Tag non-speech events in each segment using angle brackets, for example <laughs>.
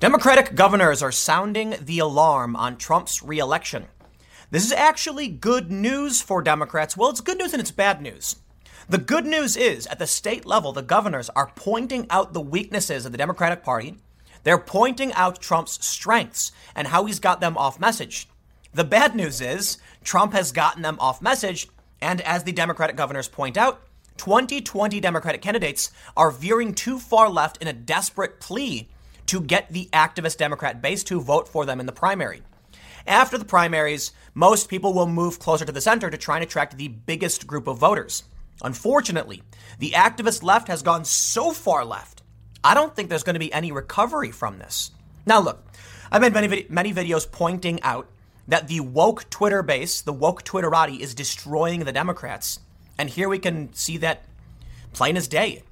Democratic governors are sounding the alarm on Trump's reelection. This is actually good news for Democrats. Well, it's good news and it's bad news. The good news is at the state level, the governors are pointing out the weaknesses of the Democratic Party. They're pointing out Trump's strengths and how he's got them off message. The bad news is Trump has gotten them off message. And as the Democratic governors point out, 2020 Democratic candidates are veering too far left in a desperate plea to get the activist Democrat base to vote for them in the primary. After the primaries, most people will move closer to the center to try and attract the biggest group of voters. Unfortunately, the activist left has gone so far left, I don't think there's going to be any recovery from this. Now, look, I've made many, many videos pointing out that the woke Twitter base, the woke Twitterati, is destroying the Democrats. And here we can see that plain as day.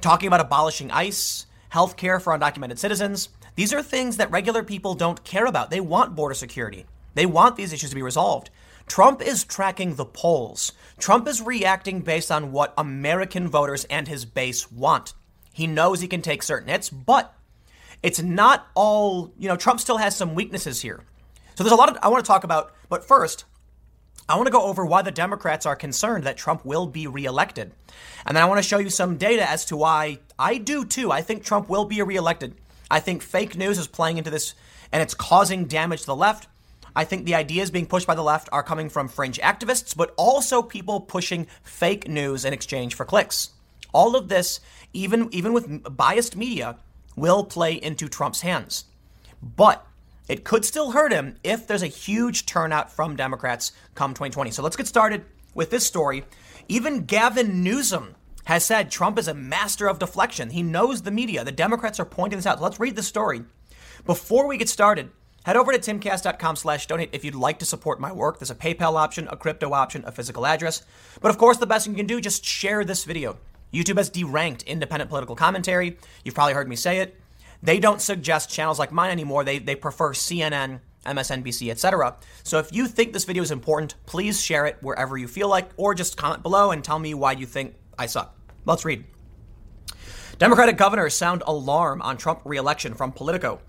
Talking about abolishing ICE, health care for undocumented citizens. These are things that regular people don't care about. They want border security. They want these issues to be resolved. Trump is tracking the polls. Trump is reacting based on what American voters and his base want. He knows he can take certain hits, but it's not all, you know, Trump still has some weaknesses here. So there's a lot of, I want to talk about, but first, I want to go over why the Democrats are concerned that Trump will be reelected. And then I want to show you some data as to why I do too. I think Trump will be reelected. I think fake news is playing into this and it's causing damage to the left. I think the ideas being pushed by the left are coming from fringe activists, but also people pushing fake news in exchange for clicks. All of this, even, even with biased media, will play into Trump's hands. But it could still hurt him if there's a huge turnout from Democrats come 2020. So let's get started with this story. Even Gavin Newsom has said Trump is a master of deflection. He knows the media. The Democrats are pointing this out. Let's read the story. Before we get started, head over to timcast.com slash donate if you'd like to support my work. There's a PayPal option, a crypto option, a physical address. But of course, the best thing you can do, just share this video. YouTube has deranked independent political commentary. You've probably heard me say it. They don't suggest channels like mine anymore. They, they prefer CNN, MSNBC, etc. So if you think this video is important, please share it wherever you feel like, or just comment below and tell me why you think I suck. Let's read. Democratic governors sound alarm on Trump reelection from Politico.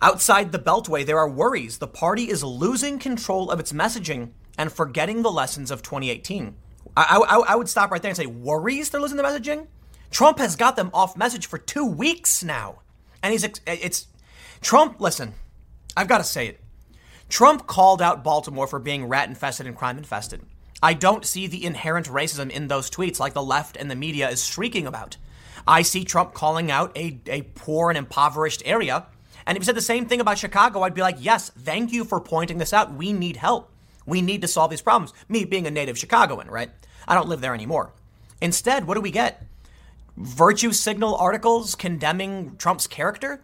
Outside the Beltway, there are worries the party is losing control of its messaging and forgetting the lessons of 2018. I, I, I would stop right there and say, worries they're losing the messaging? Trump has got them off message for two weeks now. And he's, eh, it's, Trump, listen, I've got to say it. Trump called out Baltimore for being rat infested and crime infested. I don't see the inherent racism in those tweets like the left and the media is shrieking about. I see Trump calling out a, a poor and impoverished area. And if he said the same thing about Chicago, I'd be like, yes, thank you for pointing this out. We need help. We need to solve these problems. Me being a native Chicagoan, right? I don't live there anymore. Instead, what do we get? Virtue signal articles condemning Trump's character?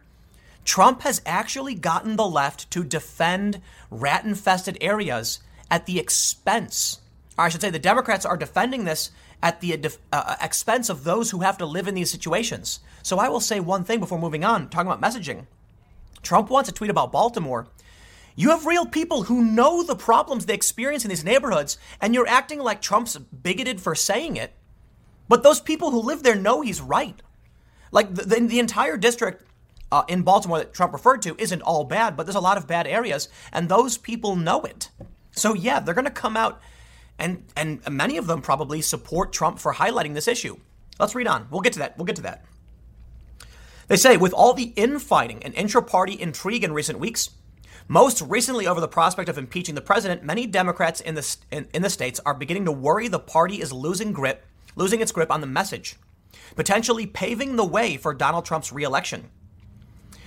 Trump has actually gotten the left to defend rat infested areas at the expense, or I should say, the Democrats are defending this at the uh, uh, expense of those who have to live in these situations. So I will say one thing before moving on, talking about messaging. Trump wants to tweet about Baltimore. You have real people who know the problems they experience in these neighborhoods, and you're acting like Trump's bigoted for saying it. But those people who live there know he's right. Like the, the, the entire district uh, in Baltimore that Trump referred to isn't all bad, but there's a lot of bad areas, and those people know it. So yeah, they're going to come out, and and many of them probably support Trump for highlighting this issue. Let's read on. We'll get to that. We'll get to that. They say with all the infighting and intra-party intrigue in recent weeks, most recently over the prospect of impeaching the president, many Democrats in the in, in the states are beginning to worry the party is losing grip losing its grip on the message, potentially paving the way for Donald Trump's reelection.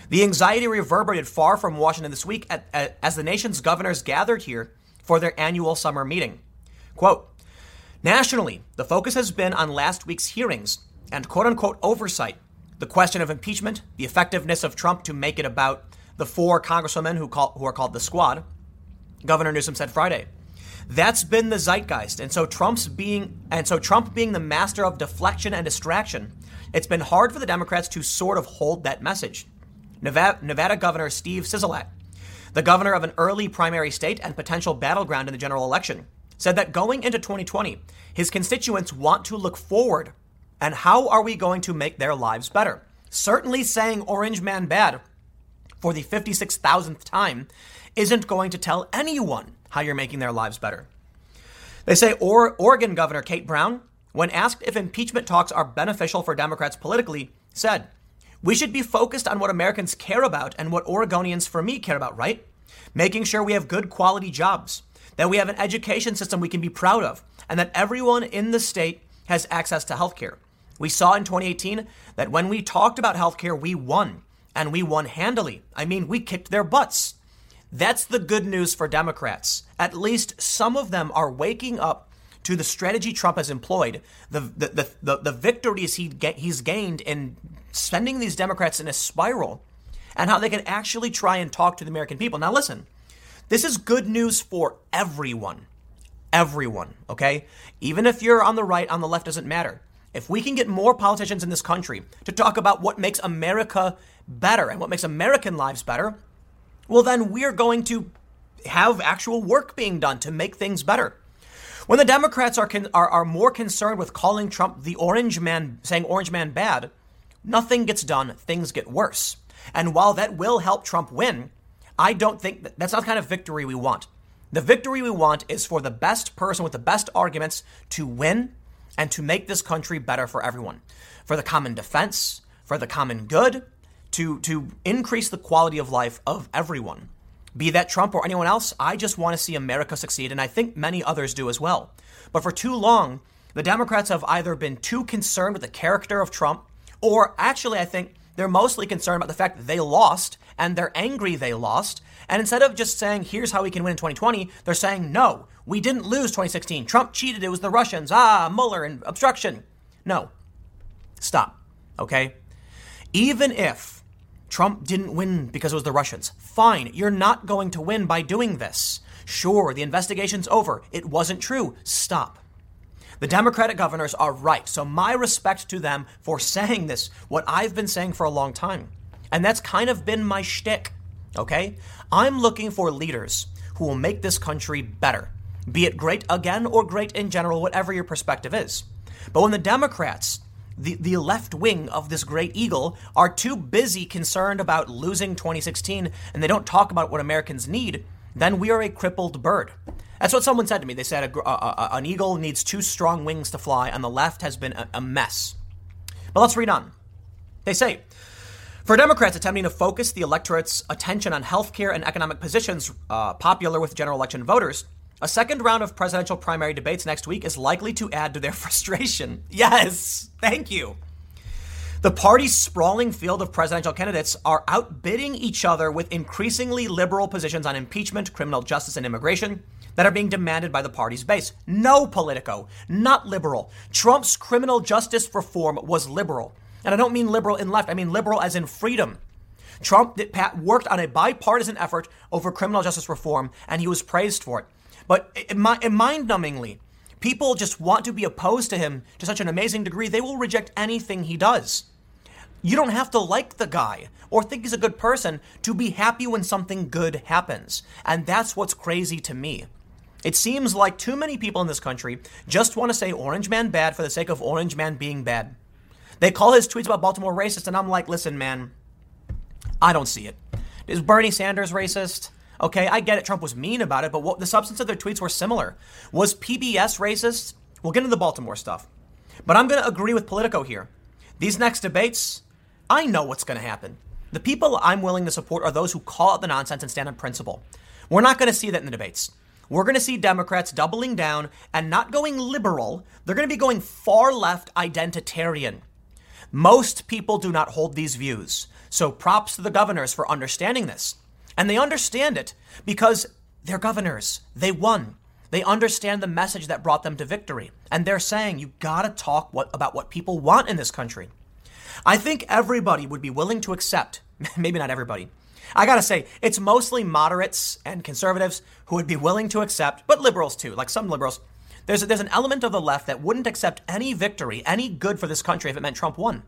The anxiety reverberated far from Washington this week at, at, as the nation's governors gathered here for their annual summer meeting. Quote, Nationally, the focus has been on last week's hearings and quote unquote oversight, the question of impeachment, the effectiveness of Trump to make it about the four congresswomen who, call, who are called the squad, Governor Newsom said Friday. That's been the zeitgeist. And so Trump's being and so Trump being the master of deflection and distraction, it's been hard for the Democrats to sort of hold that message. Nevada, Nevada Governor Steve Sisolak, the governor of an early primary state and potential battleground in the general election, said that going into 2020, his constituents want to look forward and how are we going to make their lives better? Certainly saying orange man bad for the 56,000th time isn't going to tell anyone how you're making their lives better. They say or- Oregon Governor Kate Brown, when asked if impeachment talks are beneficial for Democrats politically, said, We should be focused on what Americans care about and what Oregonians, for me, care about, right? Making sure we have good quality jobs, that we have an education system we can be proud of, and that everyone in the state has access to health care. We saw in 2018 that when we talked about healthcare, we won, and we won handily. I mean, we kicked their butts. That's the good news for Democrats. At least some of them are waking up to the strategy Trump has employed, the the the, the, the victories he get, he's gained in sending these Democrats in a spiral, and how they can actually try and talk to the American people. Now, listen, this is good news for everyone. Everyone, okay? Even if you're on the right, on the left, doesn't matter. If we can get more politicians in this country to talk about what makes America better and what makes American lives better, well, then we're going to have actual work being done to make things better. When the Democrats are, con- are, are more concerned with calling Trump the orange man, saying orange man bad, nothing gets done, things get worse. And while that will help Trump win, I don't think that, that's not the kind of victory we want. The victory we want is for the best person with the best arguments to win and to make this country better for everyone, for the common defense, for the common good, to, to increase the quality of life of everyone. Be that Trump or anyone else, I just want to see America succeed, and I think many others do as well. But for too long, the Democrats have either been too concerned with the character of Trump, or actually, I think they're mostly concerned about the fact that they lost and they're angry they lost. And instead of just saying, here's how we can win in 2020, they're saying, no, we didn't lose 2016. Trump cheated. It was the Russians. Ah, Mueller and obstruction. No. Stop. Okay? Even if Trump didn't win because it was the Russians, fine. You're not going to win by doing this. Sure, the investigation's over. It wasn't true. Stop. The Democratic governors are right. So, my respect to them for saying this, what I've been saying for a long time. And that's kind of been my shtick. Okay? I'm looking for leaders who will make this country better, be it great again or great in general, whatever your perspective is. But when the Democrats, the, the left wing of this great eagle, are too busy concerned about losing 2016 and they don't talk about what Americans need, then we are a crippled bird. That's what someone said to me. They said a, a, a, an eagle needs two strong wings to fly, and the left has been a mess. But let's read on. They say, for Democrats attempting to focus the electorate's attention on healthcare and economic positions uh, popular with general election voters, a second round of presidential primary debates next week is likely to add to their <laughs> frustration. Yes, thank you. The party's sprawling field of presidential candidates are outbidding each other with increasingly liberal positions on impeachment, criminal justice, and immigration that are being demanded by the party's base. No, Politico, not liberal. Trump's criminal justice reform was liberal. And I don't mean liberal in left, I mean liberal as in freedom. Trump worked on a bipartisan effort over criminal justice reform, and he was praised for it. But mind numbingly, people just want to be opposed to him to such an amazing degree, they will reject anything he does. You don't have to like the guy or think he's a good person to be happy when something good happens. And that's what's crazy to me. It seems like too many people in this country just want to say Orange Man bad for the sake of Orange Man being bad. They call his tweets about Baltimore racist, and I'm like, listen, man, I don't see it. Is Bernie Sanders racist? Okay, I get it. Trump was mean about it, but what, the substance of their tweets were similar. Was PBS racist? We'll get into the Baltimore stuff. But I'm going to agree with Politico here. These next debates, I know what's going to happen. The people I'm willing to support are those who call out the nonsense and stand on principle. We're not going to see that in the debates. We're going to see Democrats doubling down and not going liberal. They're going to be going far left identitarian. Most people do not hold these views. So props to the governors for understanding this. And they understand it because they're governors. They won. They understand the message that brought them to victory. And they're saying, you gotta talk what, about what people want in this country. I think everybody would be willing to accept, <laughs> maybe not everybody. I gotta say, it's mostly moderates and conservatives who would be willing to accept, but liberals too, like some liberals, there's, there's an element of the left that wouldn't accept any victory, any good for this country if it meant Trump won.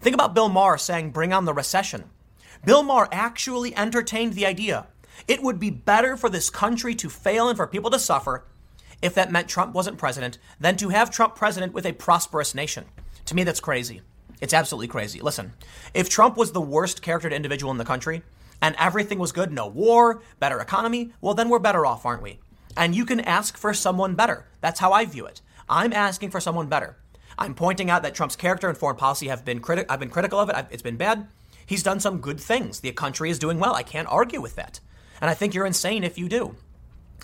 Think about Bill Maher saying, bring on the recession. Bill Maher actually entertained the idea. It would be better for this country to fail and for people to suffer if that meant Trump wasn't president than to have Trump president with a prosperous nation. To me, that's crazy. It's absolutely crazy. Listen, if Trump was the worst charactered individual in the country, and everything was good, no war, better economy, well, then we're better off, aren't we? And you can ask for someone better. That's how I view it. I'm asking for someone better. I'm pointing out that Trump's character and foreign policy have been criti- I've been critical of it. I've, it's been bad. He's done some good things. The country is doing well. I can't argue with that. And I think you're insane if you do.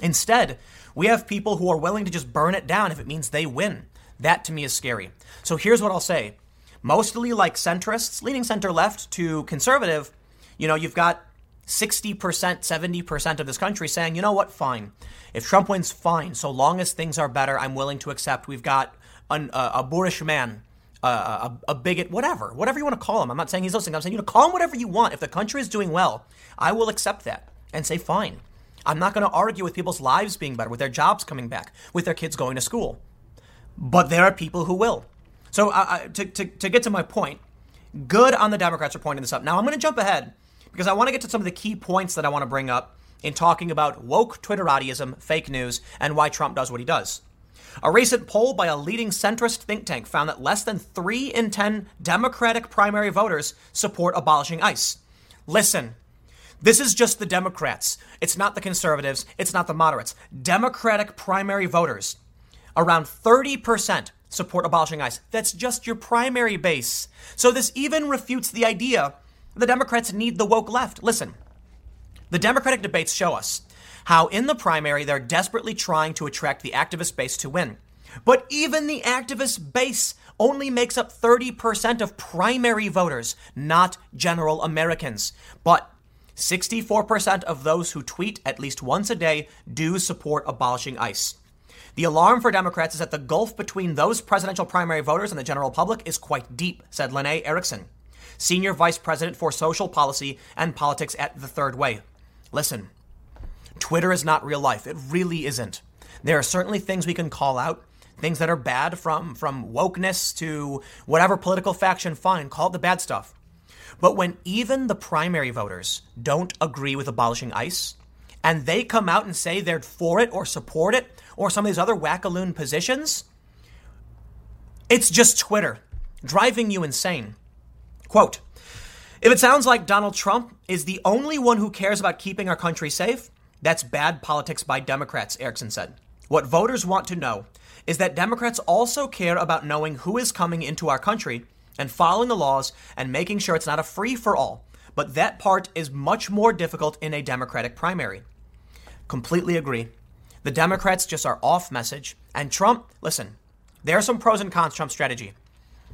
Instead, we have people who are willing to just burn it down if it means they win. That to me is scary. So here's what I'll say. Mostly like centrists, leaning center left to conservative, you know, you've got 60%, 70% of this country saying, you know what, fine. If Trump wins, fine. So long as things are better, I'm willing to accept. We've got an, uh, a boorish man, a, a, bigot, whatever, whatever you want to call him. I'm not saying he's listening. I'm saying you know, call him whatever you want. If the country is doing well, I will accept that and say, fine. I'm not going to argue with people's lives being better, with their jobs coming back, with their kids going to school. But there are people who will. So to, to, to get to my point, good on the Democrats for pointing this up. Now I'm going to jump ahead because I want to get to some of the key points that I want to bring up in talking about woke Twitteratiism, fake news, and why Trump does what he does. A recent poll by a leading centrist think tank found that less than 3 in 10 Democratic primary voters support abolishing ICE. Listen, this is just the Democrats. It's not the conservatives. It's not the moderates. Democratic primary voters, around 30% support abolishing ICE. That's just your primary base. So this even refutes the idea the Democrats need the woke left. Listen, the Democratic debates show us how in the primary they're desperately trying to attract the activist base to win. But even the activist base only makes up 30% of primary voters, not general Americans. But 64% of those who tweet at least once a day do support abolishing ICE. The alarm for Democrats is that the gulf between those presidential primary voters and the general public is quite deep, said Lanae Erickson, Senior Vice President for Social Policy and Politics at The Third Way. Listen, Twitter is not real life. It really isn't. There are certainly things we can call out, things that are bad from, from wokeness to whatever political faction, fine, call it the bad stuff. But when even the primary voters don't agree with abolishing ICE, and they come out and say they're for it or support it, or some of these other wackaloon positions, it's just Twitter driving you insane. Quote, if it sounds like Donald Trump is the only one who cares about keeping our country safe, that's bad politics by Democrats, Erickson said. What voters want to know is that Democrats also care about knowing who is coming into our country and following the laws and making sure it's not a free for all. But that part is much more difficult in a Democratic primary. Completely agree. The Democrats just are off message. And Trump, listen, there are some pros and cons Trump's strategy.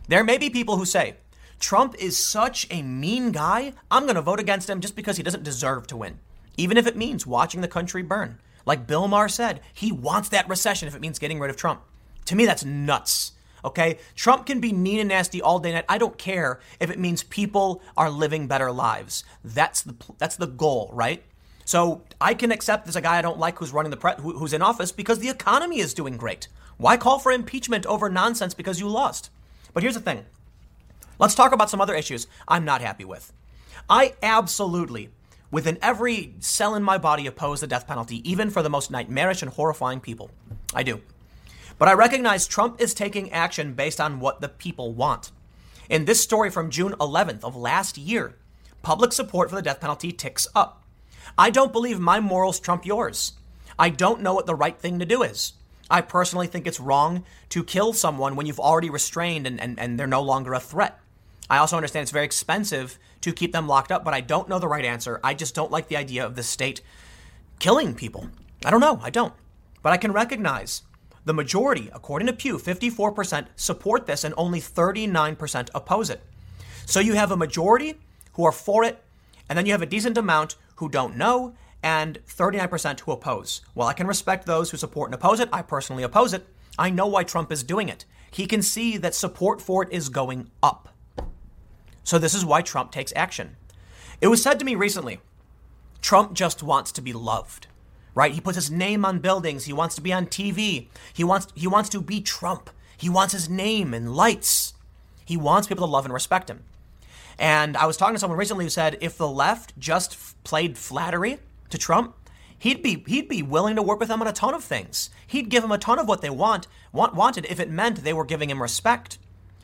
There may be people who say, Trump is such a mean guy, I'm going to vote against him just because he doesn't deserve to win even if it means watching the country burn. Like Bill Maher said, he wants that recession if it means getting rid of Trump. To me, that's nuts. Okay? Trump can be mean and nasty all day night. I don't care if it means people are living better lives. That's the that's the goal, right? So I can accept there's a guy I don't like who's running the pre- who's in office because the economy is doing great. Why call for impeachment over nonsense because you lost? But here's the thing. Let's talk about some other issues I'm not happy with. I absolutely within every cell in my body oppose the death penalty, even for the most nightmarish and horrifying people. I do. But I recognize Trump is taking action based on what the people want. In this story from June 11th of last year, public support for the death penalty ticks up. I don't believe my morals trump yours. I don't know what the right thing to do is. I personally think it's wrong to kill someone when you've already restrained and, and, and they're no longer a threat. I also understand it's very expensive to keep them locked up, but I don't know the right answer. I just don't like the idea of the state killing people. I don't know. I don't. But I can recognize the majority, according to Pew, 54% support this and only 39% oppose it. So you have a majority who are for it, and then you have a decent amount who don't know, and 39% who oppose. Well, I can respect those who support and oppose it, I personally oppose it. I know why Trump is doing it. He can see that support for it is going up. So this is why Trump takes action. It was said to me recently Trump just wants to be loved. Right? He puts his name on buildings. He wants to be on TV. He wants he wants to be Trump. He wants his name and lights. He wants people to love and respect him. And I was talking to someone recently who said if the left just f- played flattery to Trump, he'd be he'd be willing to work with them on a ton of things. He'd give them a ton of what they want, want wanted if it meant they were giving him respect.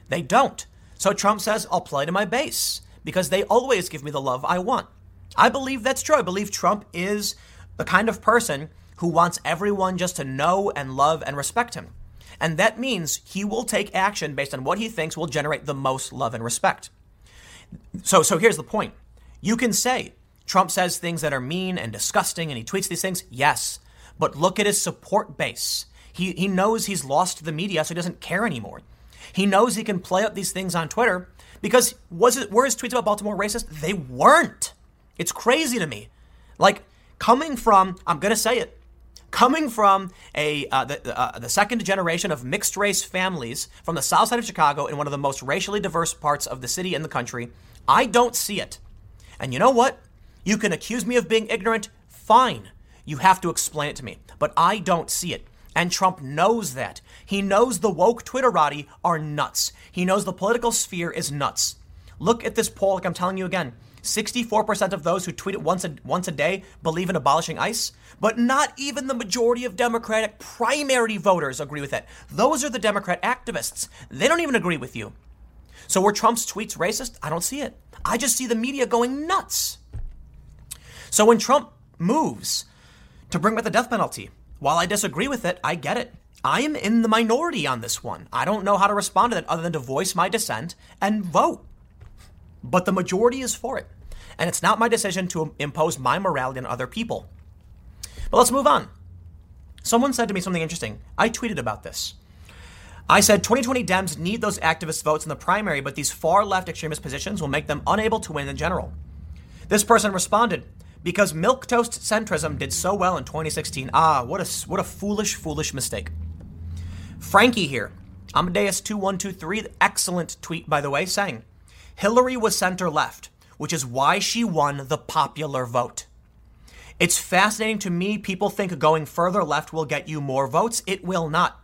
They don't. So Trump says, I'll play to my base because they always give me the love I want. I believe that's true. I believe Trump is the kind of person who wants everyone just to know and love and respect him. And that means he will take action based on what he thinks will generate the most love and respect. So, so here's the point. You can say Trump says things that are mean and disgusting and he tweets these things. Yes. But look at his support base. He, he knows he's lost the media, so he doesn't care anymore. He knows he can play up these things on Twitter because was it were his tweets about Baltimore racist? They weren't. It's crazy to me. Like coming from, I'm gonna say it, coming from a uh, the, uh, the second generation of mixed race families from the south side of Chicago in one of the most racially diverse parts of the city and the country, I don't see it. And you know what? You can accuse me of being ignorant. Fine. You have to explain it to me. But I don't see it. And Trump knows that. He knows the woke Twitterati are nuts. He knows the political sphere is nuts. Look at this poll, like I'm telling you again. 64% of those who tweet it once a, once a day believe in abolishing ICE, but not even the majority of Democratic primary voters agree with it. Those are the Democrat activists. They don't even agree with you. So were Trump's tweets racist? I don't see it. I just see the media going nuts. So when Trump moves to bring back the death penalty, while I disagree with it, I get it. I am in the minority on this one. I don't know how to respond to that other than to voice my dissent and vote but the majority is for it. And it's not my decision to impose my morality on other people. But let's move on. Someone said to me something interesting. I tweeted about this. I said 2020 Dems need those activist votes in the primary, but these far left extremist positions will make them unable to win in general. This person responded, because milquetoast centrism did so well in 2016. Ah, what a what a foolish, foolish mistake. Frankie here, Amadeus2123, excellent tweet by the way, saying, Hillary was center left, which is why she won the popular vote. It's fascinating to me. People think going further left will get you more votes. It will not.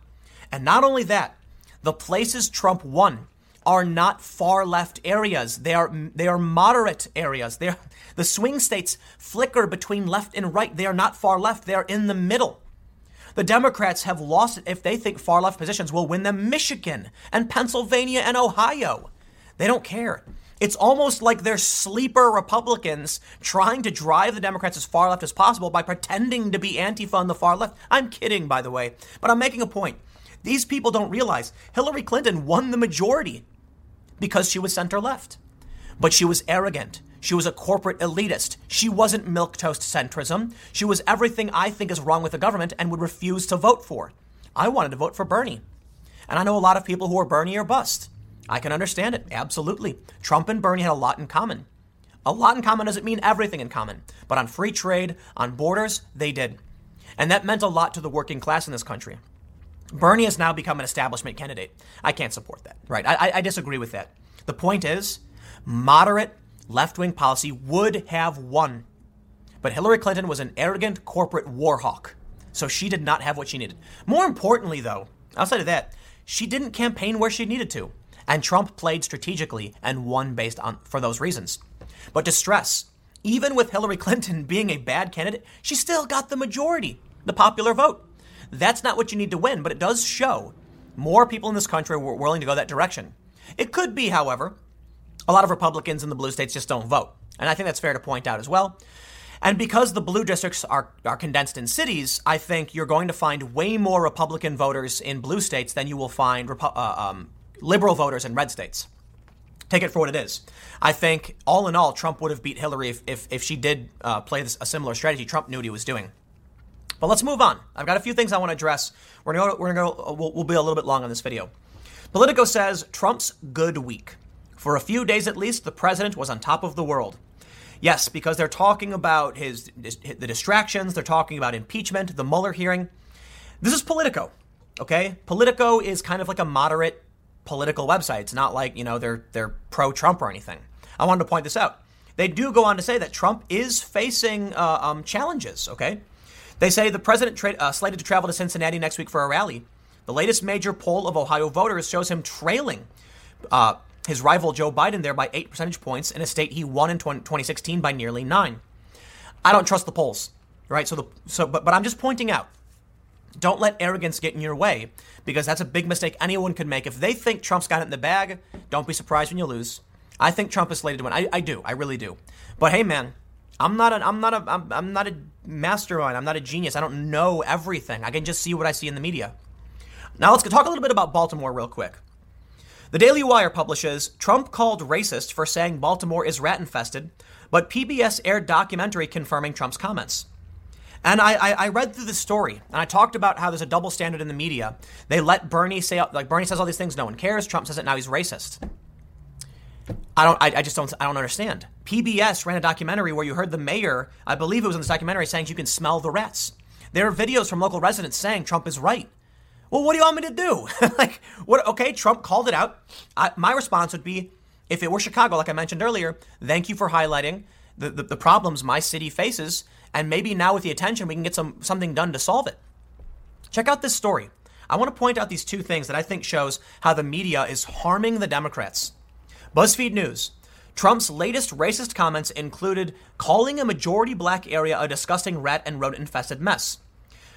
And not only that, the places Trump won are not far left areas. They are they are moderate areas. They are, the swing states flicker between left and right. They are not far left. They are in the middle. The Democrats have lost if they think far left positions will win them Michigan and Pennsylvania and Ohio. They don't care. It's almost like they're sleeper Republicans trying to drive the Democrats as far left as possible by pretending to be Antifa on the far left. I'm kidding, by the way, but I'm making a point. These people don't realize Hillary Clinton won the majority because she was center left. But she was arrogant. She was a corporate elitist. She wasn't milquetoast centrism. She was everything I think is wrong with the government and would refuse to vote for. I wanted to vote for Bernie. And I know a lot of people who are Bernie or bust. I can understand it. Absolutely. Trump and Bernie had a lot in common. A lot in common doesn't mean everything in common, but on free trade, on borders, they did. And that meant a lot to the working class in this country. Bernie has now become an establishment candidate. I can't support that, right? I, I disagree with that. The point is, moderate left wing policy would have won. But Hillary Clinton was an arrogant corporate war hawk, so she did not have what she needed. More importantly, though, outside of that, she didn't campaign where she needed to. And Trump played strategically and won based on for those reasons. But to stress, even with Hillary <laughs> Clinton being a bad candidate, she still got the majority, the popular vote. That's not what you need to win, but it does show more people in this country were willing to go that direction. It could be, however, a lot of Republicans in the blue states just don't vote. And I think that's fair to point out as well. And because the blue districts are, are condensed in cities, I think you're going to find way more Republican voters in blue states than you will find uh, um, liberal voters in red states. Take it for what it is. I think, all in all, Trump would have beat Hillary if, if, if she did uh, play this, a similar strategy. Trump knew what he was doing. But let's move on. I've got a few things I want to address. We're going to go, we're going to go, we'll, we'll be a little bit long on this video. Politico says Trump's good week. For a few days at least, the president was on top of the world. Yes, because they're talking about his, his the distractions, they're talking about impeachment, the Mueller hearing. This is Politico, okay? Politico is kind of like a moderate political website. It's not like, you know, they're they're pro Trump or anything. I wanted to point this out. They do go on to say that Trump is facing uh, um, challenges, okay? They say the president tra- uh, slated to travel to Cincinnati next week for a rally. The latest major poll of Ohio voters shows him trailing uh, his rival Joe Biden there by eight percentage points in a state he won in 20- 2016 by nearly nine. I don't trust the polls, right? So the so but but I'm just pointing out don't let arrogance get in your way because that's a big mistake anyone could make. If they think Trump's got it in the bag, don't be surprised when you lose. I think Trump is slated to win. I, I do. I really do. But hey, man, I'm not a, I'm not a, I'm, I'm not a mastermind. I'm not a genius. I don't know everything. I can just see what I see in the media. Now let's talk a little bit about Baltimore real quick. The Daily Wire publishes Trump called racist for saying Baltimore is rat infested, but PBS aired documentary confirming Trump's comments. And I, I, I, read through the story and I talked about how there's a double standard in the media. They let Bernie say, like, Bernie says all these things, no one cares. Trump says it, now he's racist. I don't, I, I just don't, I don't understand. PBS ran a documentary where you heard the mayor, I believe it was in this documentary, saying you can smell the rats. There are videos from local residents saying Trump is right. Well, what do you want me to do? <laughs> like, what? Okay, Trump called it out. I, my response would be, if it were Chicago, like I mentioned earlier, thank you for highlighting the, the, the problems my city faces and maybe now with the attention, we can get some something done to solve it. Check out this story. I want to point out these two things that I think shows how the media is harming the Democrats. BuzzFeed News. Trump's latest racist comments included calling a majority black area a disgusting rat and rodent infested mess.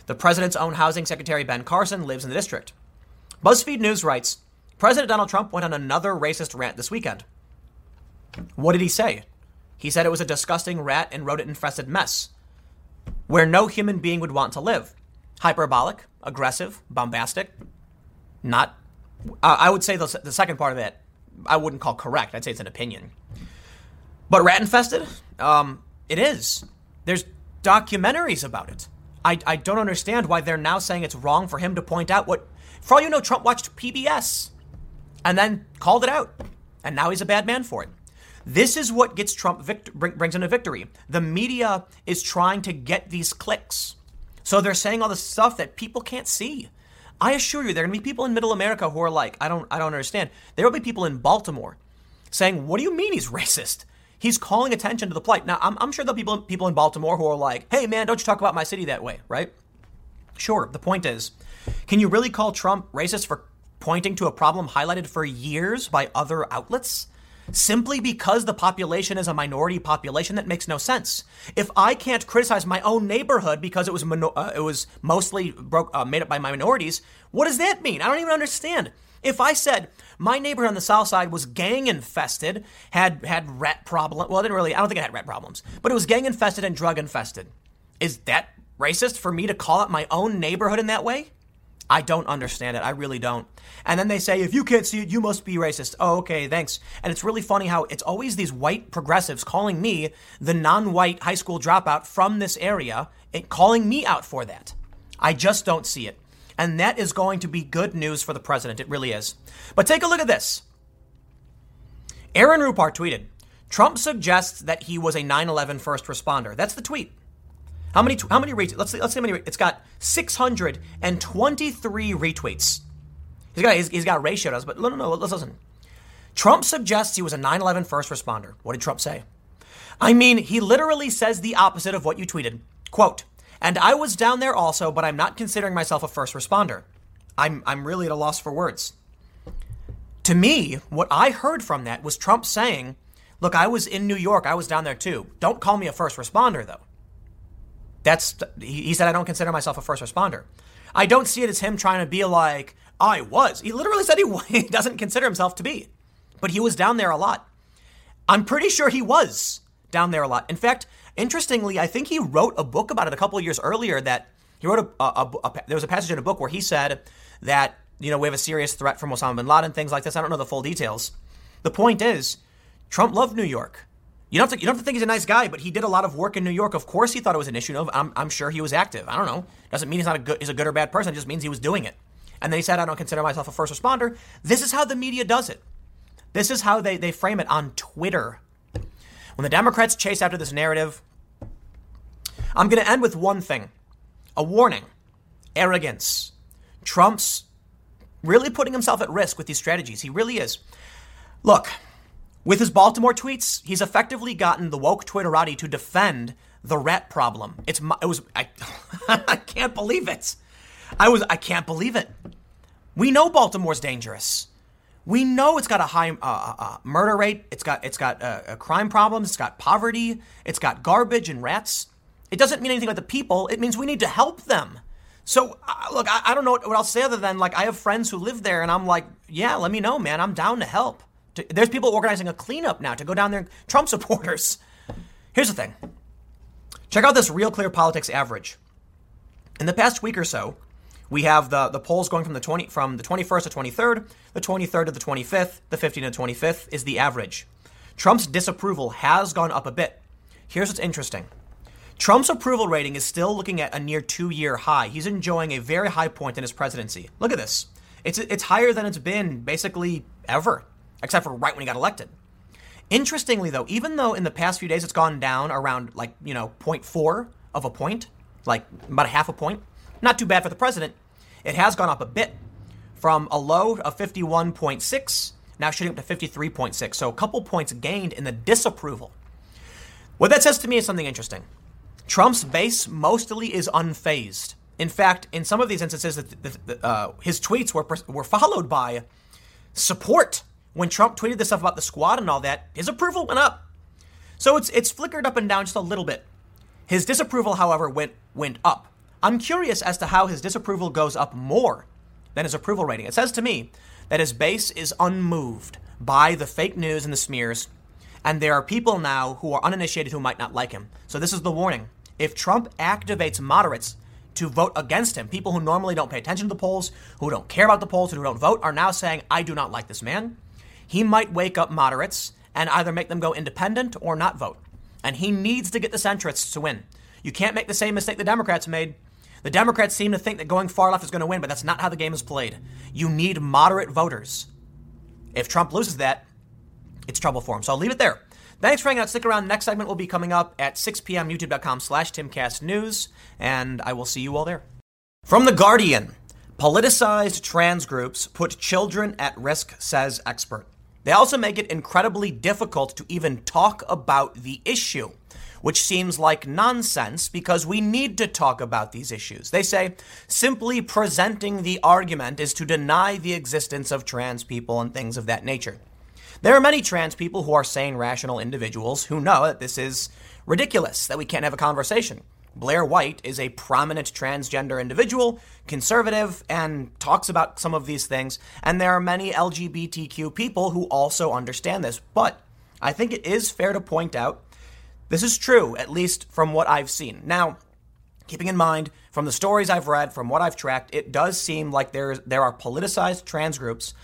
The president's own housing secretary, Ben Carson, lives in the district. BuzzFeed News writes President Donald Trump went on another racist rant this weekend. What did he say? He said it was a disgusting rat and rodent infested mess where no human being would want to live. Hyperbolic, aggressive, bombastic. Not, uh, I would say the, the second part of it, I wouldn't call correct. I'd say it's an opinion. But rat infested? Um, it is. There's documentaries about it. I, I don't understand why they're now saying it's wrong for him to point out what. For all you know, Trump watched PBS and then called it out. And now he's a bad man for it. This is what gets Trump vict- brings in a victory. The media is trying to get these clicks. So they're saying all the stuff that people can't see. I assure you, there are going to be people in middle America who are like, I don't, I don't understand. There will be people in Baltimore saying, What do you mean he's racist? He's calling attention to the plight. Now, I'm, I'm sure there'll be people, people in Baltimore who are like, Hey, man, don't you talk about my city that way, right? Sure. The point is, can you really call Trump racist for pointing to a problem highlighted for years by other outlets? Simply because the population is a minority population that makes no sense. If I can't criticize my own neighborhood because it was uh, it was mostly broke, uh, made up by minorities, what does that mean? I don't even understand. If I said my neighborhood on the south side was gang infested, had had rat problem, well, I didn't really. I don't think it had rat problems, but it was gang infested and drug infested. Is that racist for me to call out my own neighborhood in that way? I don't understand it. I really don't. And then they say, if you can't see it, you must be racist. Oh, okay, thanks. And it's really funny how it's always these white progressives calling me the non white high school dropout from this area, and calling me out for that. I just don't see it. And that is going to be good news for the president. It really is. But take a look at this. Aaron Rupar tweeted Trump suggests that he was a 9 11 first responder. That's the tweet. How many? How many retweets? Let's see. Let's see how many. It's got 623 retweets. He's got he's, he's got ratio does, but no, no, no. Let's listen. Trump suggests he was a 9/11 first responder. What did Trump say? I mean, he literally says the opposite of what you tweeted. Quote. And I was down there also, but I'm not considering myself a first responder. I'm I'm really at a loss for words. To me, what I heard from that was Trump saying, "Look, I was in New York. I was down there too. Don't call me a first responder, though." That's he said I don't consider myself a first responder. I don't see it as him trying to be like I was. He literally said <laughs> he, doesn't consider himself to be, but he was down there a lot. I'm pretty sure he was down there a lot. In fact, interestingly, I think he wrote a book about it a couple years earlier. That he wrote a, a, a, a there was a passage in a book where he said that you know we have a serious threat from Osama bin Laden, things like this. I don't know the full details. The point is, Trump loved New York. You don't, have to, you don't have to think he's a nice guy, but he did a lot of work in New York. Of course, he thought it was an issue. I'm, I'm sure he was active. I don't know. Doesn't mean he's not a good, he's a good or bad person. It just means he was doing it. And then he said, I don't consider myself a first responder. This is how the media does it. This is how they, they frame it on Twitter. When the Democrats chase after this narrative, I'm going to end with one thing a warning arrogance. Trump's really putting himself at risk with these strategies. He really is. Look, with his Baltimore tweets, he's effectively gotten the woke Twitterati to defend the rat problem. It's my, it was I, <laughs> I can't believe it. I was I can't believe it. We know Baltimore's dangerous. We know it's got a high uh, uh, uh murder rate. It's got it's got uh, crime problems. It's got poverty. It's got garbage and rats. It doesn't mean anything about the people. It means we need to help them. So uh, look, I, I don't know what, what I'll say other than like I have friends who live there, and I'm like, yeah, let me know, man. I'm down to help. There's people organizing a cleanup now to go down there. Trump supporters. Here's the thing Check out this Real Clear Politics average. In the past week or so, we have the, the polls going from the 20 from the 21st to 23rd, the 23rd to the 25th, the 15th to 25th is the average. Trump's disapproval has gone up a bit. Here's what's interesting. Trump's approval rating is still looking at a near two-year high. He's enjoying a very high point in his presidency. Look at this. It's it's higher than it's been basically ever, except for right when he got elected. Interestingly, though, even though in the past few days it's gone down around like you know 0.4 of a point, like about a half a point, not too bad for the president. It has gone up a bit from a low of 51.6, now shooting up to 53.6. So a couple points gained in the disapproval. What that says to me is something interesting. Trump's base mostly is unfazed. In fact, in some of these instances, uh, his tweets were, were followed by support. When Trump tweeted this stuff about the squad and all that, his approval went up. So it's, it's flickered up and down just a little bit. His disapproval, however, went, went up. I'm curious as to how his disapproval goes up more than his approval rating. It says to me that his base is unmoved by the fake news and the smears, and there are people now who are uninitiated who might not like him. So this is the warning. If Trump activates moderates to vote against him, people who normally don't pay attention to the polls, who don't care about the polls, and who don't vote, are now saying, I do not like this man. He might wake up moderates and either make them go independent or not vote. And he needs to get the centrists to win. You can't make the same mistake the Democrats made the Democrats seem to think that going far left is going to win, but that's not how the game is played. You need moderate voters. If Trump loses that, it's trouble for him. So I'll leave it there. Thanks for hanging out. Stick around. Next segment will be coming up at 6 p.m. YouTube.com slash TimCastNews, and I will see you all there. From The Guardian, politicized trans groups put children at risk, says expert. They also make it incredibly difficult to even talk about the issue which seems like nonsense because we need to talk about these issues. They say simply presenting the argument is to deny the existence of trans people and things of that nature. There are many trans people who are sane, rational individuals who know that this is ridiculous, that we can't have a conversation. Blair White is a prominent transgender individual, conservative, and talks about some of these things. And there are many LGBTQ people who also understand this. But I think it is fair to point out this is true, at least from what I've seen. Now, keeping in mind, from the stories I've read, from what I've tracked, it does seem like there, there are politicized trans groups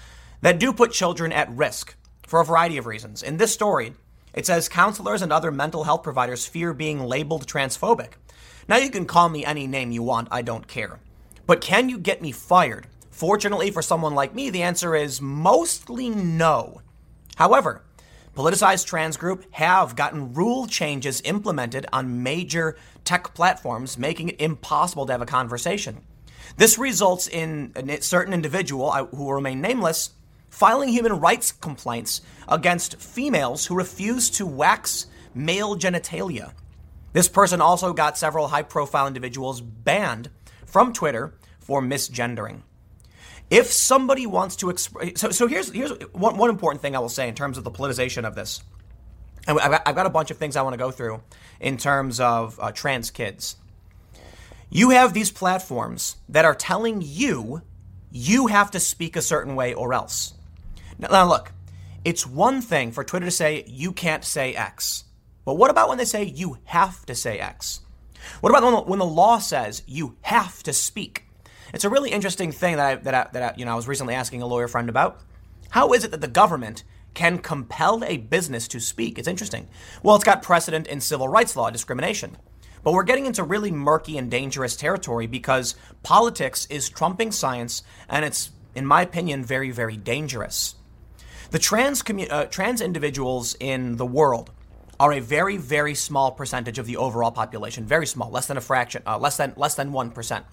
that do put children at risk for a variety of reasons. In this story, it says counselors and other mental health providers fear being labeled transphobic. Now, you can call me any name you want, I don't care. But can you get me fired? Fortunately for someone like me, the answer is mostly no. However, politicized trans group have gotten rule changes implemented on major tech platforms, making it impossible to have a conversation. This results in a certain individual who will remain nameless filing human rights complaints against females who refuse to wax male genitalia. This person also got several high profile individuals banned from Twitter for misgendering. If somebody wants to express, so, so here's here's one, one important thing I will say in terms of the politicization of this. And I've got, I've got a bunch of things I want to go through in terms of uh, trans kids. You have these platforms that are telling you you have to speak a certain way or else. Now, now look, it's one thing for Twitter to say you can't say X. But what about when they say you have to say X? What about when the, when the law says you have to speak? It's a really interesting thing that I, that I, that I, you know I was recently asking a lawyer friend about. How is it that the government can compel a business to speak? It's interesting. Well, it's got precedent in civil rights law discrimination. But we're getting into really murky and dangerous territory because politics is trumping science, and it's, in my opinion, very, very dangerous. The trans, commu- uh, trans individuals in the world are a very, very small percentage of the overall population. Very small, less than a fraction, uh, less than less than one percent.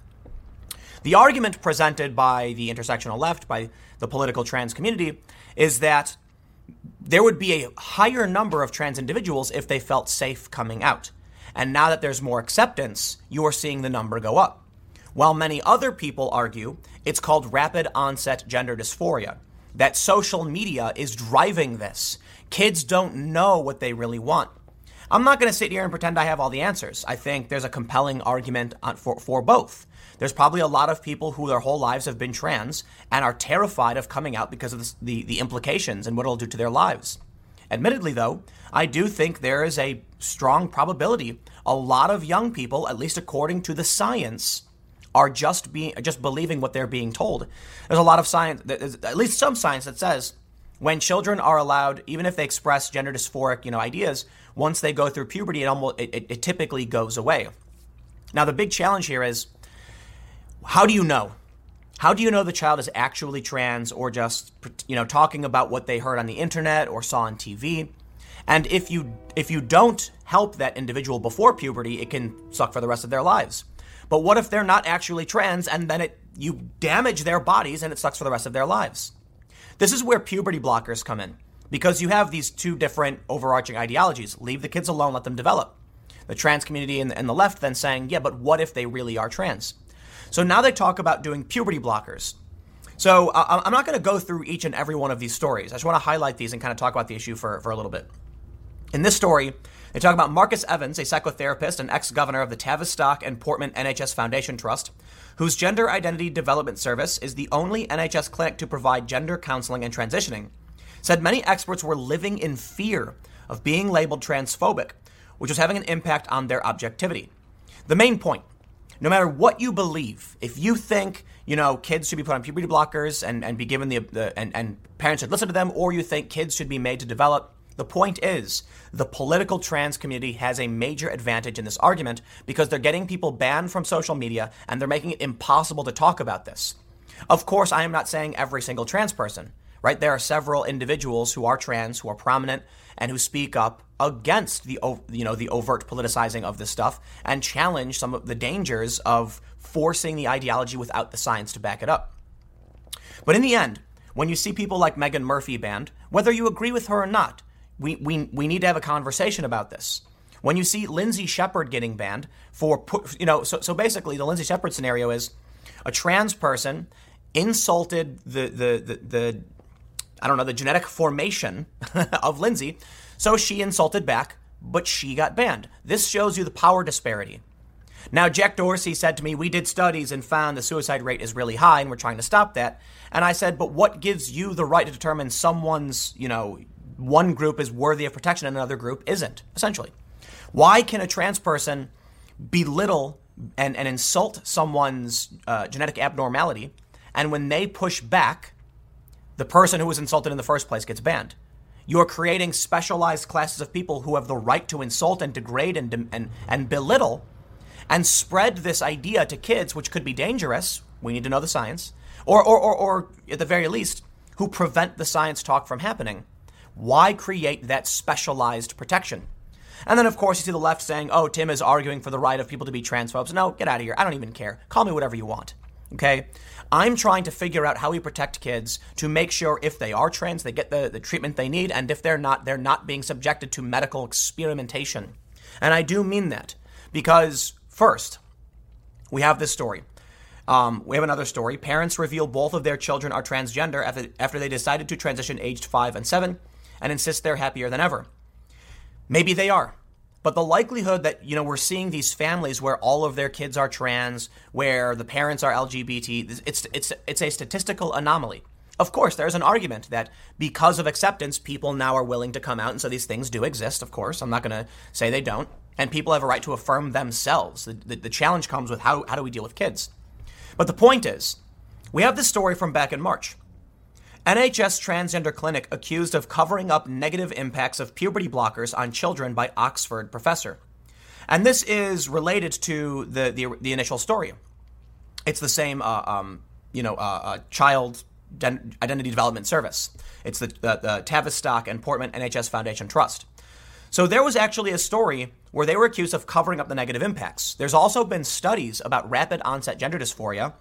The argument presented by the intersectional left, by the political trans community, is that there would be a higher number of trans individuals if they felt safe coming out. And now that there's more acceptance, you're seeing the number go up. While many other people argue it's called rapid onset gender dysphoria, that social media is driving this. Kids don't know what they really want. I'm not going to sit here and pretend I have all the answers. I think there's a compelling argument for, for both. There's probably a lot of people who their whole lives have been trans and are terrified of coming out because of the, the implications and what it'll do to their lives. Admittedly, though, I do think there is a strong probability a lot of young people, at least according to the science, are just being just believing what they're being told. There's a lot of science, at least some science that says when children are allowed, even if they express gender dysphoric, you know, ideas, once they go through puberty, it almost it, it typically goes away. Now the big challenge here is how do you know? How do you know the child is actually trans or just you know talking about what they heard on the internet or saw on TV? And if you if you don't help that individual before puberty, it can suck for the rest of their lives. But what if they're not actually trans and then it you damage their bodies and it sucks for the rest of their lives? This is where puberty blockers come in because you have these two different overarching ideologies. Leave the kids alone, let them develop. The trans community and, the left then saying, yeah, but what if they really are trans? So now they talk about doing puberty blockers. So I'm not going to go through each and every one of these stories. I just want to highlight these and kind of talk about the issue for, for a little bit. In this story, they talk about Marcus Evans, a psychotherapist and ex governor of the Tavistock and Portman NHS Foundation Trust, whose Gender Identity Development Service is the only NHS clinic to provide gender counseling and transitioning, said many experts were living in fear of being labeled transphobic, which was having an impact on their objectivity. The main point no matter what you believe, if you think, you know, kids should be put on puberty blockers and, and be given the, the and, and parents should listen to them, or you think kids should be made to develop the point is, the political trans community has a major advantage in this argument because they're getting people banned from social media and they're making it impossible to talk about this. Of course, I am not saying every single trans person, right? There are several individuals who are trans, who are prominent, and who speak up against the you know the overt politicizing of this stuff and challenge some of the dangers of forcing the ideology without the science to back it up. But in the end, when you see people like Meghan Murphy banned, whether you agree with her or not, we, we, we need to have a conversation about this. When you see Lindsay Shepherd getting banned for, you know, so, so basically the Lindsay Shepherd scenario is a trans person insulted the, the, the, the I don't know, the genetic formation <laughs> of Lindsay, so she insulted back, but she got banned. This shows you the power disparity. Now, Jack Dorsey said to me, We did studies and found the suicide rate is really high and we're trying to stop that. And I said, But what gives you the right to determine someone's, you know, one group is worthy of protection and another group isn't, essentially. Why can a trans person belittle and, and insult someone's uh, genetic abnormality, and when they push back, the person who was insulted in the first place gets banned? You're creating specialized classes of people who have the right to insult and degrade and, and, and belittle and spread this idea to kids, which could be dangerous. We need to know the science. Or, or, or, or at the very least, who prevent the science talk from happening. Why create that specialized protection? And then, of course, you see the left saying, oh, Tim is arguing for the right of people to be transphobes. No, get out of here. I don't even care. Call me whatever you want. Okay? I'm trying to figure out how we protect kids to make sure if they are trans, they get the, the treatment they need, and if they're not, they're not being subjected to medical experimentation. And I do mean that because, first, we have this story. Um, we have another story. Parents reveal both of their children are transgender after, after they decided to transition aged 5 and 7 and insist they're happier than ever. Maybe they are. But the likelihood that, you know, we're seeing these families where all of their kids are trans, where the parents are LGBT, it's, it's, it's a statistical anomaly. Of course, there's an argument that because of acceptance, people now are willing to come out, and so these things do exist, of course. I'm not going to say they don't. And people have a right to affirm themselves. The, the, the challenge comes with how, how do we deal with kids? But the point is, we have this story from back in March. NHS transgender clinic accused of covering up negative impacts of puberty blockers on children by Oxford professor. And this is related to the, the, the initial story. It's the same, uh, um, you know, uh, uh, child den- identity development service. It's the, the, the Tavistock and Portman NHS Foundation Trust. So there was actually a story where they were accused of covering up the negative impacts. There's also been studies about rapid onset gender dysphoria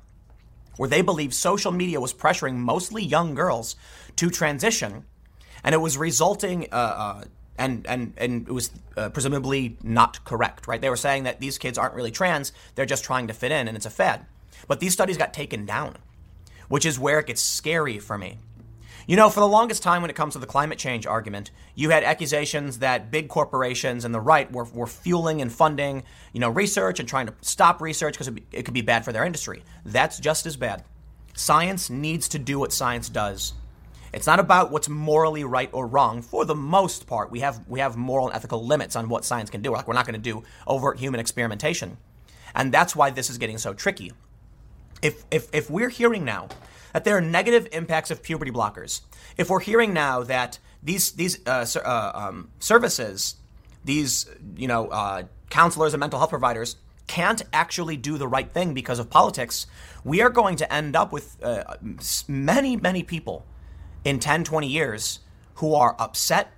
where they believe social media was pressuring mostly young girls to transition, and it was resulting. Uh, uh, and, and, and it was uh, presumably not correct, right? They were saying that these kids aren't really trans, they're just trying to fit in and it's a fad. But these studies got taken down, which is where it gets scary for me. You know, for the longest time when it comes to the climate change argument, you had accusations that big corporations and the right were, were fueling and funding, you know, research and trying to stop research because it, it could be bad for their industry. That's just as bad. Science needs to do what science does. It's not about what's morally right or wrong. For the most part, we have we have moral and ethical limits on what science can do. Like we're not going to do overt human experimentation, and that's why this is getting so tricky. If if if we're hearing now that there are negative impacts of puberty blockers, if we're hearing now that these these uh, uh, um, services, these you know uh, counselors and mental health providers can't actually do the right thing because of politics, we are going to end up with uh, many many people in 10, 20 years who are upset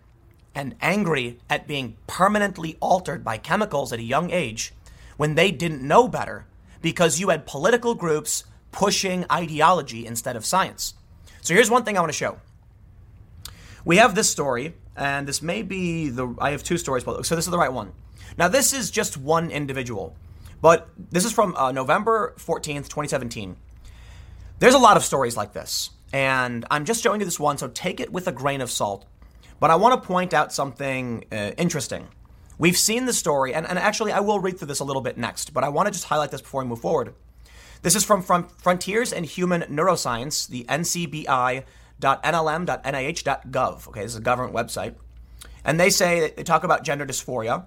and angry at being permanently altered by chemicals at a young age when they didn't know better because you had political groups pushing ideology instead of science. So here's one thing I want to show. We have this story, and this may be the. I have two stories, so this is the right one. Now, this is just one individual, but this is from uh, November 14th, 2017. There's a lot of stories like this. And I'm just showing you this one, so take it with a grain of salt. But I want to point out something uh, interesting. We've seen the story, and, and actually, I will read through this a little bit next, but I want to just highlight this before we move forward. This is from, Frontiers in Human Neuroscience, the ncbi.nlm.nih.gov. Okay, this is a government website. And they say, they talk about gender dysphoria.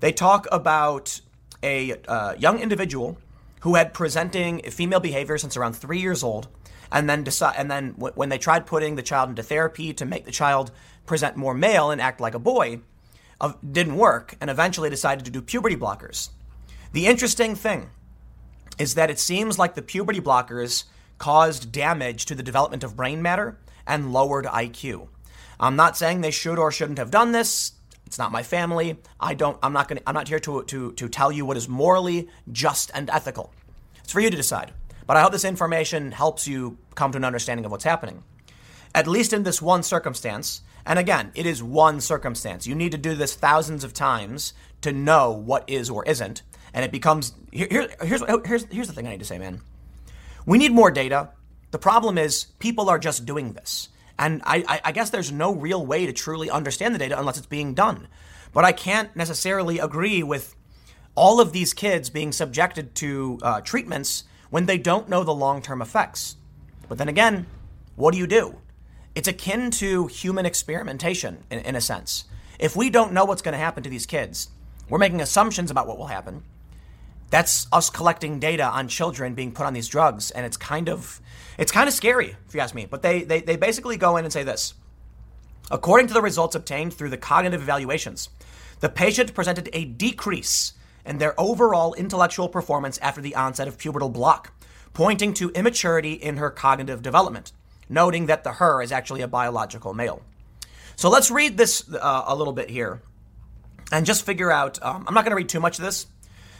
They talk about a uh, young individual who had presenting female behavior since around three years old and then decide, and then w- when they tried putting the child into therapy to make the child present more male and act like a boy, uh, didn't work, and eventually decided to do puberty blockers. The interesting thing is that it seems like the puberty blockers caused damage to the development of brain matter and lowered IQ. I'm not saying they should or shouldn't have done this. It's not my family. I don't. I'm not going. I'm not here to to to tell you what is morally just and ethical. It's for you to decide. But I hope this information helps you come to an understanding of what's happening. At least in this one circumstance, and again, it is one circumstance. You need to do this thousands of times to know what is or isn't. And it becomes here, here, here's, here's, here's the thing I need to say, man. We need more data. The problem is people are just doing this. And I, I, guess there's no real way to truly understand the data unless it's being done. But I can't necessarily agree with all of these kids being subjected to uh, treatments when they don't know the long term effects. But then again, what do you do? It's akin to human experimentation in, in a sense. If we don't know what's going to happen to these kids, we're making assumptions about what will happen. That's us collecting data on children being put on these drugs, and it's kind of it's kind of scary, if you ask me. But they, they, they basically go in and say this. According to the results obtained through the cognitive evaluations, the patient presented a decrease in their overall intellectual performance after the onset of pubertal block, pointing to immaturity in her cognitive development, noting that the her is actually a biological male. So let's read this uh, a little bit here and just figure out. Um, I'm not going to read too much of this.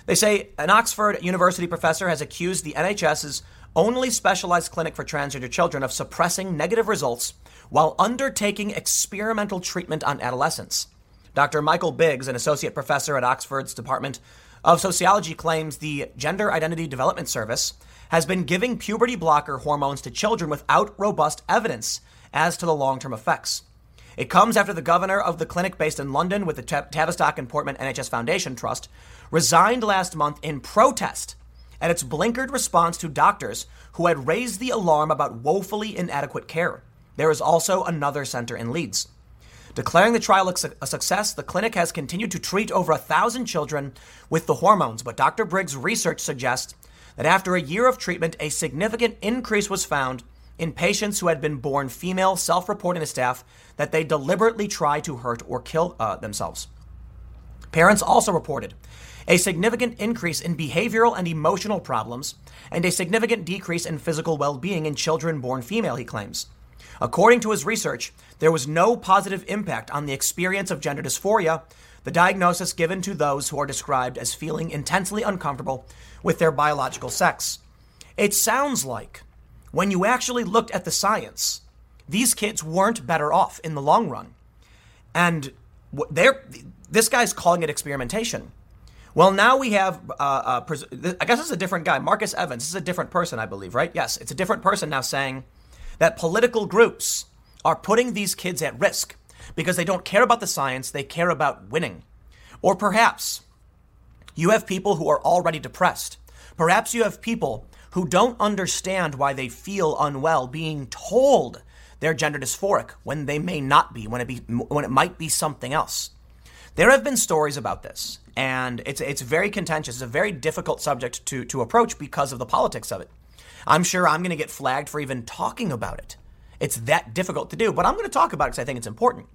They say an Oxford University professor has accused the NHS's only specialized clinic for transgender children of suppressing negative results while undertaking experimental treatment on adolescents. Dr. Michael Biggs, an associate professor at Oxford's Department of Sociology, claims the Gender Identity Development Service has been giving puberty blocker hormones to children without robust evidence as to the long term effects. It comes after the governor of the clinic based in London with the Tavistock and Portman NHS Foundation Trust resigned last month in protest at its blinkered response to doctors who had raised the alarm about woefully inadequate care. There is also another center in Leeds. Declaring the trial a success, the clinic has continued to treat over a thousand children with the hormones, but Dr. Briggs' research suggests that after a year of treatment, a significant increase was found in patients who had been born female, self reporting to staff that they deliberately try to hurt or kill uh, themselves. Parents also reported a significant increase in behavioral and emotional problems and a significant decrease in physical well being in children born female, he claims. According to his research, there was no positive impact on the experience of gender dysphoria, the diagnosis given to those who are described as feeling intensely uncomfortable with their biological sex. It sounds like, when you actually looked at the science, these kids weren't better off in the long run. And they're, this guy's calling it experimentation. Well, now we have, uh, uh, I guess it's a different guy, Marcus Evans. This is a different person, I believe, right? Yes, it's a different person now saying that political groups are putting these kids at risk because they don't care about the science, they care about winning. Or perhaps you have people who are already depressed. Perhaps you have people who don't understand why they feel unwell being told they're gender dysphoric when they may not be, when it be when it might be something else. There have been stories about this, and it's it's very contentious. It's a very difficult subject to to approach because of the politics of it. I'm sure I'm going to get flagged for even talking about it. It's that difficult to do, but I'm going to talk about it because I think it's important.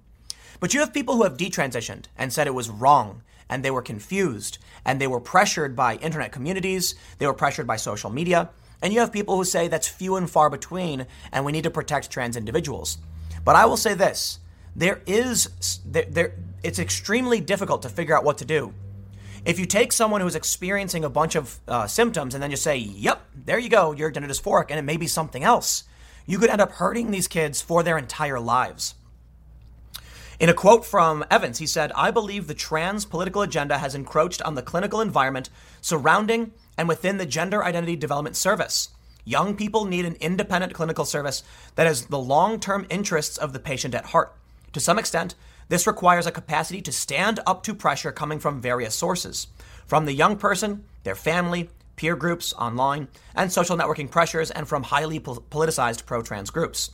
But you have people who have detransitioned and said it was wrong and they were confused and they were pressured by internet communities, they were pressured by social media, and you have people who say that's few and far between and we need to protect trans individuals. But I will say this, there is there, there it's extremely difficult to figure out what to do. If you take someone who's experiencing a bunch of uh, symptoms and then just say, "Yep, there you go, you're gender dysphoric," and it may be something else, you could end up hurting these kids for their entire lives. In a quote from Evans, he said, I believe the trans political agenda has encroached on the clinical environment surrounding and within the Gender Identity Development Service. Young people need an independent clinical service that has the long term interests of the patient at heart. To some extent, this requires a capacity to stand up to pressure coming from various sources from the young person, their family, peer groups, online, and social networking pressures, and from highly politicized pro trans groups.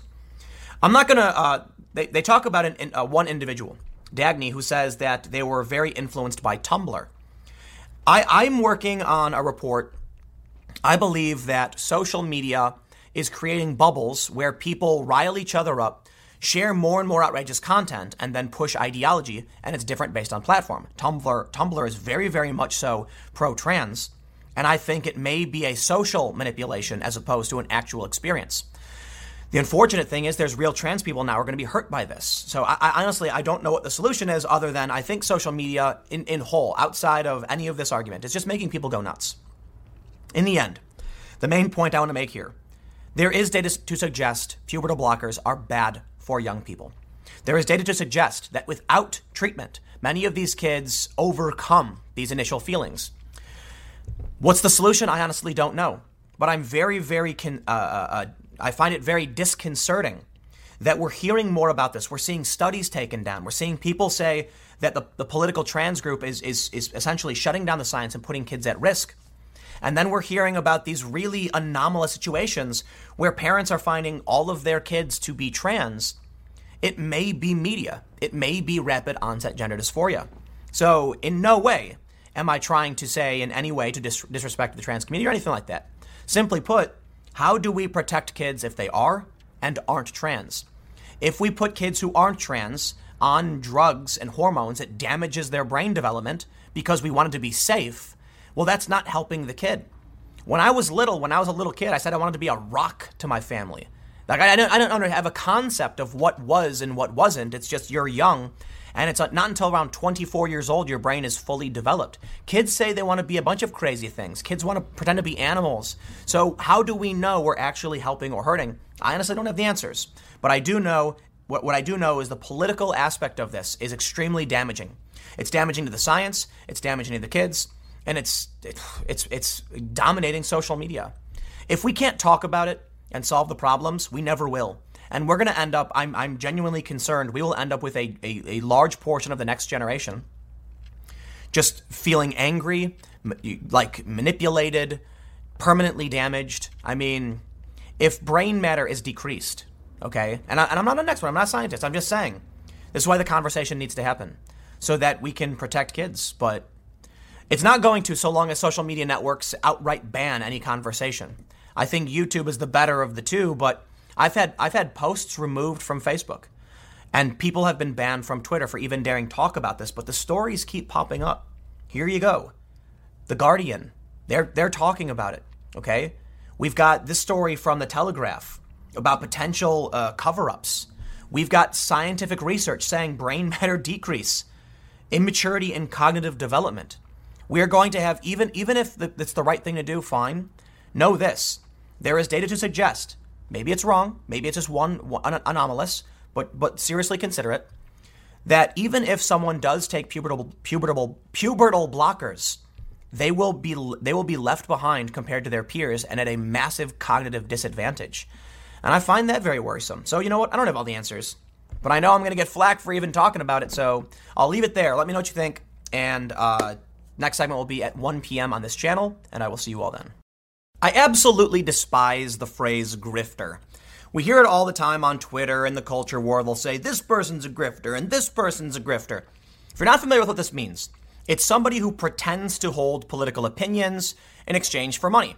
I'm not going to uh, they, they talk about an, uh, one individual, Dagny, who says that they were very influenced by Tumblr. I, I'm working on a report. I believe that social media is creating bubbles where people rile each other up, share more and more outrageous content, and then push ideology, and it's different based on platform. Tumblr, Tumblr is very, very much so pro-trans, and I think it may be a social manipulation as opposed to an actual experience. The unfortunate thing is there's real trans people now are going to be hurt by this. So I, I, honestly, I don't know what the solution is other than I think social media in, in whole, outside of any of this argument, is just making people go nuts. In the end, the main point I want to make here, there is data to suggest pubertal blockers are bad for young people. There is data to suggest that without treatment, many of these kids overcome these initial feelings. What's the solution? I honestly don't know. But I'm very, very con- uh, uh, uh I find it very disconcerting that we're hearing more about this. We're seeing studies taken down. We're seeing people say that the, the political trans group is, is, is essentially shutting down the science and putting kids at risk. And then we're hearing about these really anomalous situations where parents are finding all of their kids to be trans. It may be media, it may be rapid onset gender dysphoria. So, in no way am I trying to say in any way to dis- disrespect the trans community or anything like that. Simply put, how do we protect kids if they are and aren't trans? If we put kids who aren't trans on drugs and hormones, it damages their brain development because we wanted to be safe. Well, that's not helping the kid. When I was little, when I was a little kid, I said I wanted to be a rock to my family. Like I, don't, I don't have a concept of what was and what wasn't. It's just you're young and it's not until around 24 years old your brain is fully developed. Kids say they want to be a bunch of crazy things. Kids want to pretend to be animals. So, how do we know we're actually helping or hurting? I honestly don't have the answers. But I do know what, what I do know is the political aspect of this is extremely damaging. It's damaging to the science, it's damaging to the kids, and it's it's it's dominating social media. If we can't talk about it and solve the problems, we never will. And we're going to end up, I'm, I'm genuinely concerned, we will end up with a, a, a large portion of the next generation just feeling angry, like manipulated, permanently damaged. I mean, if brain matter is decreased, okay, and, I, and I'm not an expert, I'm not a scientist, I'm just saying this is why the conversation needs to happen so that we can protect kids. But it's not going to so long as social media networks outright ban any conversation. I think YouTube is the better of the two, but I've had I've had posts removed from Facebook. And people have been banned from Twitter for even daring talk about this, but the stories keep popping up. Here you go. The Guardian, they're they're talking about it, okay? We've got this story from the Telegraph about potential uh, cover-ups. We've got scientific research saying brain <laughs> matter decrease, immaturity in cognitive development. We are going to have even even if it's the right thing to do, fine. Know this: there is data to suggest maybe it's wrong, maybe it's just one, one anomalous, but but seriously consider it. That even if someone does take pubertal pubertal pubertal blockers, they will be they will be left behind compared to their peers and at a massive cognitive disadvantage. And I find that very worrisome. So you know what? I don't have all the answers, but I know I'm going to get flack for even talking about it. So I'll leave it there. Let me know what you think. And uh, next segment will be at 1 p.m. on this channel, and I will see you all then. I absolutely despise the phrase grifter. We hear it all the time on Twitter and the culture war. They'll say, this person's a grifter and this person's a grifter. If you're not familiar with what this means, it's somebody who pretends to hold political opinions in exchange for money.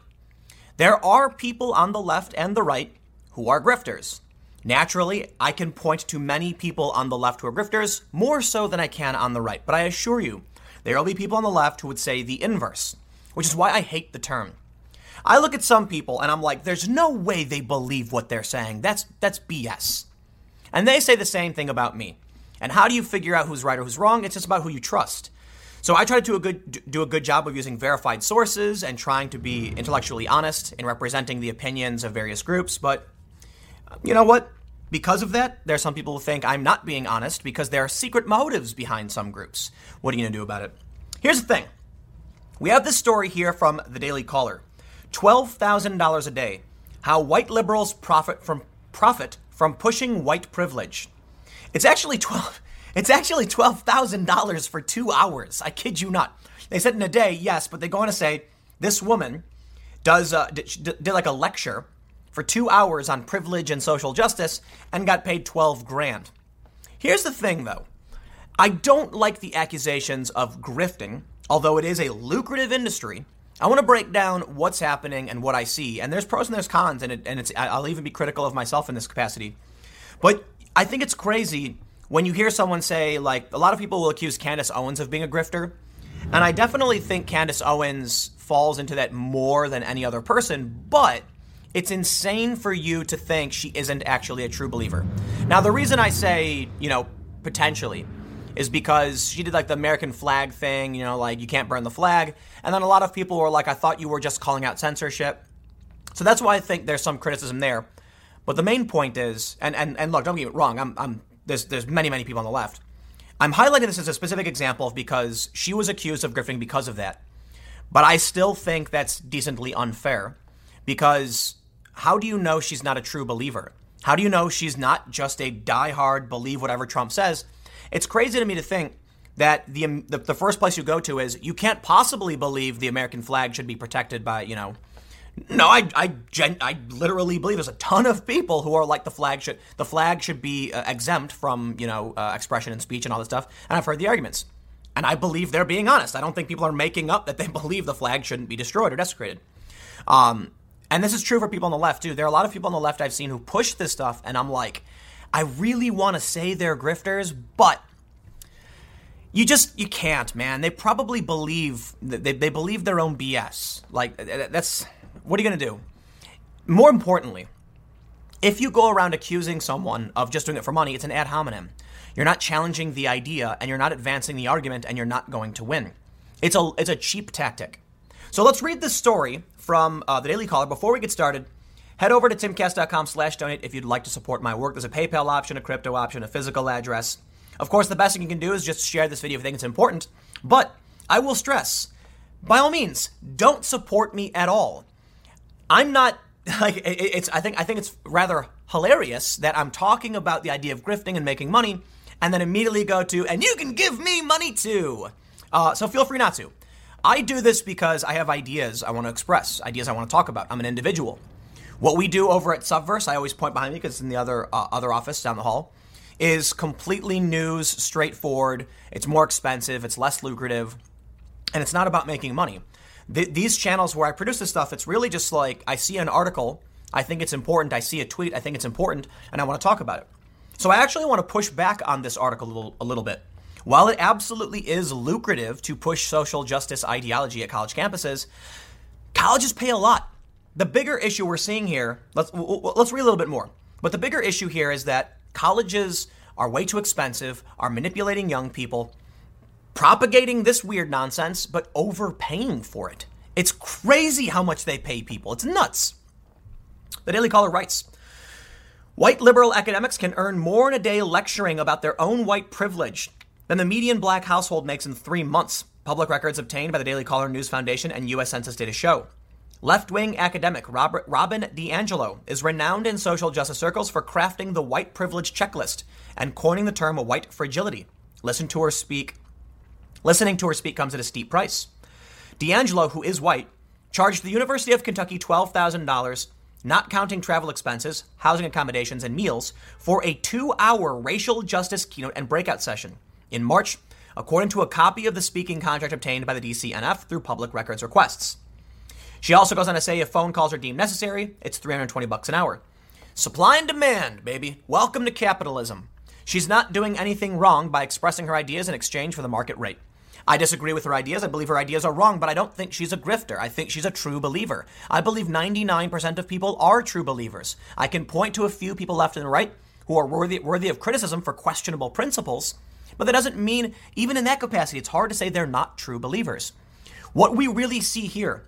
There are people on the left and the right who are grifters. Naturally, I can point to many people on the left who are grifters, more so than I can on the right. But I assure you, there will be people on the left who would say the inverse, which is why I hate the term. I look at some people and I'm like, there's no way they believe what they're saying. That's that's BS. And they say the same thing about me. And how do you figure out who's right or who's wrong? It's just about who you trust. So I try to do a good do a good job of using verified sources and trying to be intellectually honest in representing the opinions of various groups, but you know what? Because of that, there are some people who think I'm not being honest because there are secret motives behind some groups. What are you going to do about it? Here's the thing. We have this story here from the Daily Caller. $12,000 a day. How white liberals profit from profit from pushing white privilege. It's actually 12 it's actually $12,000 for 2 hours. I kid you not. They said in a day, yes, but they go on to say this woman does uh, did, did like a lecture for 2 hours on privilege and social justice and got paid 12 grand. Here's the thing though. I don't like the accusations of grifting, although it is a lucrative industry I want to break down what's happening and what I see. And there's pros and there's cons, and, it, and it's, I'll even be critical of myself in this capacity. But I think it's crazy when you hear someone say, like, a lot of people will accuse Candace Owens of being a grifter. And I definitely think Candace Owens falls into that more than any other person, but it's insane for you to think she isn't actually a true believer. Now, the reason I say, you know, potentially, is because she did like the American flag thing, you know, like you can't burn the flag. And then a lot of people were like, I thought you were just calling out censorship. So that's why I think there's some criticism there. But the main point is, and, and, and look, don't get me wrong, I'm, I'm, there's, there's many, many people on the left. I'm highlighting this as a specific example because she was accused of grifting because of that. But I still think that's decently unfair because how do you know she's not a true believer? How do you know she's not just a die-hard believe whatever Trump says? It's crazy to me to think that the, the, the first place you go to is you can't possibly believe the American flag should be protected by you know. No, I I gen, I literally believe there's a ton of people who are like the flag should the flag should be uh, exempt from you know uh, expression and speech and all this stuff. And I've heard the arguments, and I believe they're being honest. I don't think people are making up that they <laughs> believe the flag shouldn't be destroyed or desecrated. Um, and this is true for people on the left too. There are a lot of people on the left I've seen who push this stuff, and I'm like, I really want to say they're grifters, but you just you can't, man. They probably believe they, they believe their own BS. Like that's what are you gonna do? More importantly, if you go around accusing someone of just doing it for money, it's an ad hominem. You're not challenging the idea, and you're not advancing the argument, and you're not going to win. It's a it's a cheap tactic. So let's read this story from uh, the Daily Caller. Before we get started, Head over to timcast.com slash donate if you'd like to support my work. There's a PayPal option, a crypto option, a physical address. Of course, the best thing you can do is just share this video if you think it's important. But I will stress, by all means, don't support me at all. I'm not <laughs> like it's I think I think it's rather hilarious that I'm talking about the idea of grifting and making money and then immediately go to and you can give me money too. Uh, so feel free not to. I do this because I have ideas I want to express, ideas I want to talk about. I'm an individual. What we do over at Subverse, I always point behind me because it's in the other uh, other office down the hall, is completely news, straightforward. It's more expensive, it's less lucrative, and it's not about making money. Th- these channels where I produce this stuff, it's really just like I see an article, I think it's important, I see a tweet, I think it's important, and I want to talk about it. So I actually want to push back on this article a little, a little bit. While it absolutely is lucrative to push social justice ideology at college campuses, colleges pay a lot. The bigger issue we're seeing here, let's let's read a little bit more. But the bigger issue here is that colleges are way too expensive, are manipulating young people, propagating this weird nonsense, but overpaying for it. It's crazy how much they pay people. It's nuts. The Daily Caller writes White liberal academics can earn more in a day lecturing about their own white privilege than the median black household makes in three months. Public records obtained by the Daily Caller News Foundation and U.S. Census data show. Left wing academic Robert, Robin DiAngelo is renowned in social justice circles for crafting the white privilege checklist and coining the term white fragility. Listen to her speak. Listening to her speak comes at a steep price. DiAngelo, who is white, charged the University of Kentucky $12,000 not counting travel expenses, housing accommodations, and meals, for a two hour racial justice keynote and breakout session in March, according to a copy of the speaking contract obtained by the DCNF through public records requests. She also goes on to say if phone calls are deemed necessary, it's 320 bucks an hour. Supply and demand, baby. Welcome to capitalism. She's not doing anything wrong by expressing her ideas in exchange for the market rate. I disagree with her ideas. I believe her ideas are wrong, but I don't think she's a grifter. I think she's a true believer. I believe 99% of people are true believers. I can point to a few people left and right who are worthy, worthy of criticism for questionable principles, but that doesn't mean, even in that capacity, it's hard to say they're not true believers. What we really see here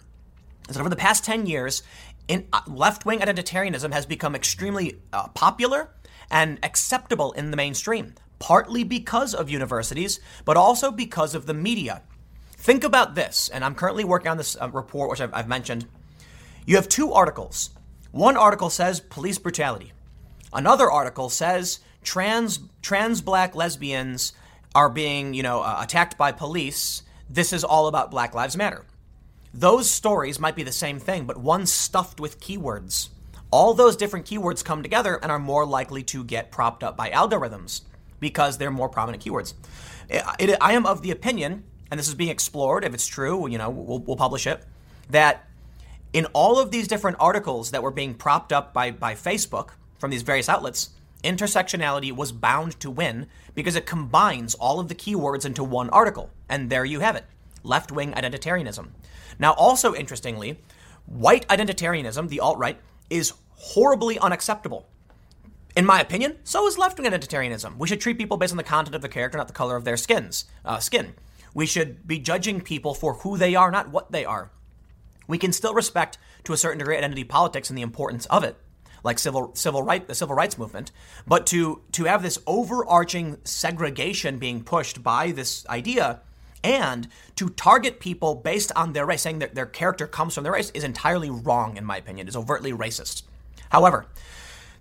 is that over the past 10 years, uh, left-wing identitarianism has become extremely uh, popular and acceptable in the mainstream partly because of universities, but also because of the media. Think about this, and I'm currently working on this uh, report, which I've, I've mentioned. You have two articles. One article says police brutality. Another article says trans trans black lesbians are being, you know, uh, attacked by police. This is all about Black Lives Matter. Those stories might be the same thing, but one stuffed with keywords. All those different keywords come together and are more likely to get propped up by algorithms because they're more prominent keywords. It, it, I am of the opinion, and this is being explored, if it's true, you know, we'll, we'll publish it, that in all of these different articles that were being propped up by, by Facebook from these various outlets, intersectionality was bound to win because it combines all of the keywords into one article. And there you have it left wing identitarianism. Now, also interestingly, white identitarianism, the alt right, is horribly unacceptable in my opinion, so is left-wing identitarianism. We should treat people based on the content of the character, not the color of their skins. Uh, skin. We should be judging people for who they are, not what they are. We can still respect, to a certain degree, identity politics and the importance of it, like civil civil right the civil rights movement. But to to have this overarching segregation being pushed by this idea, and to target people based on their race, saying that their character comes from their race, is entirely wrong, in my opinion. It's overtly racist. However,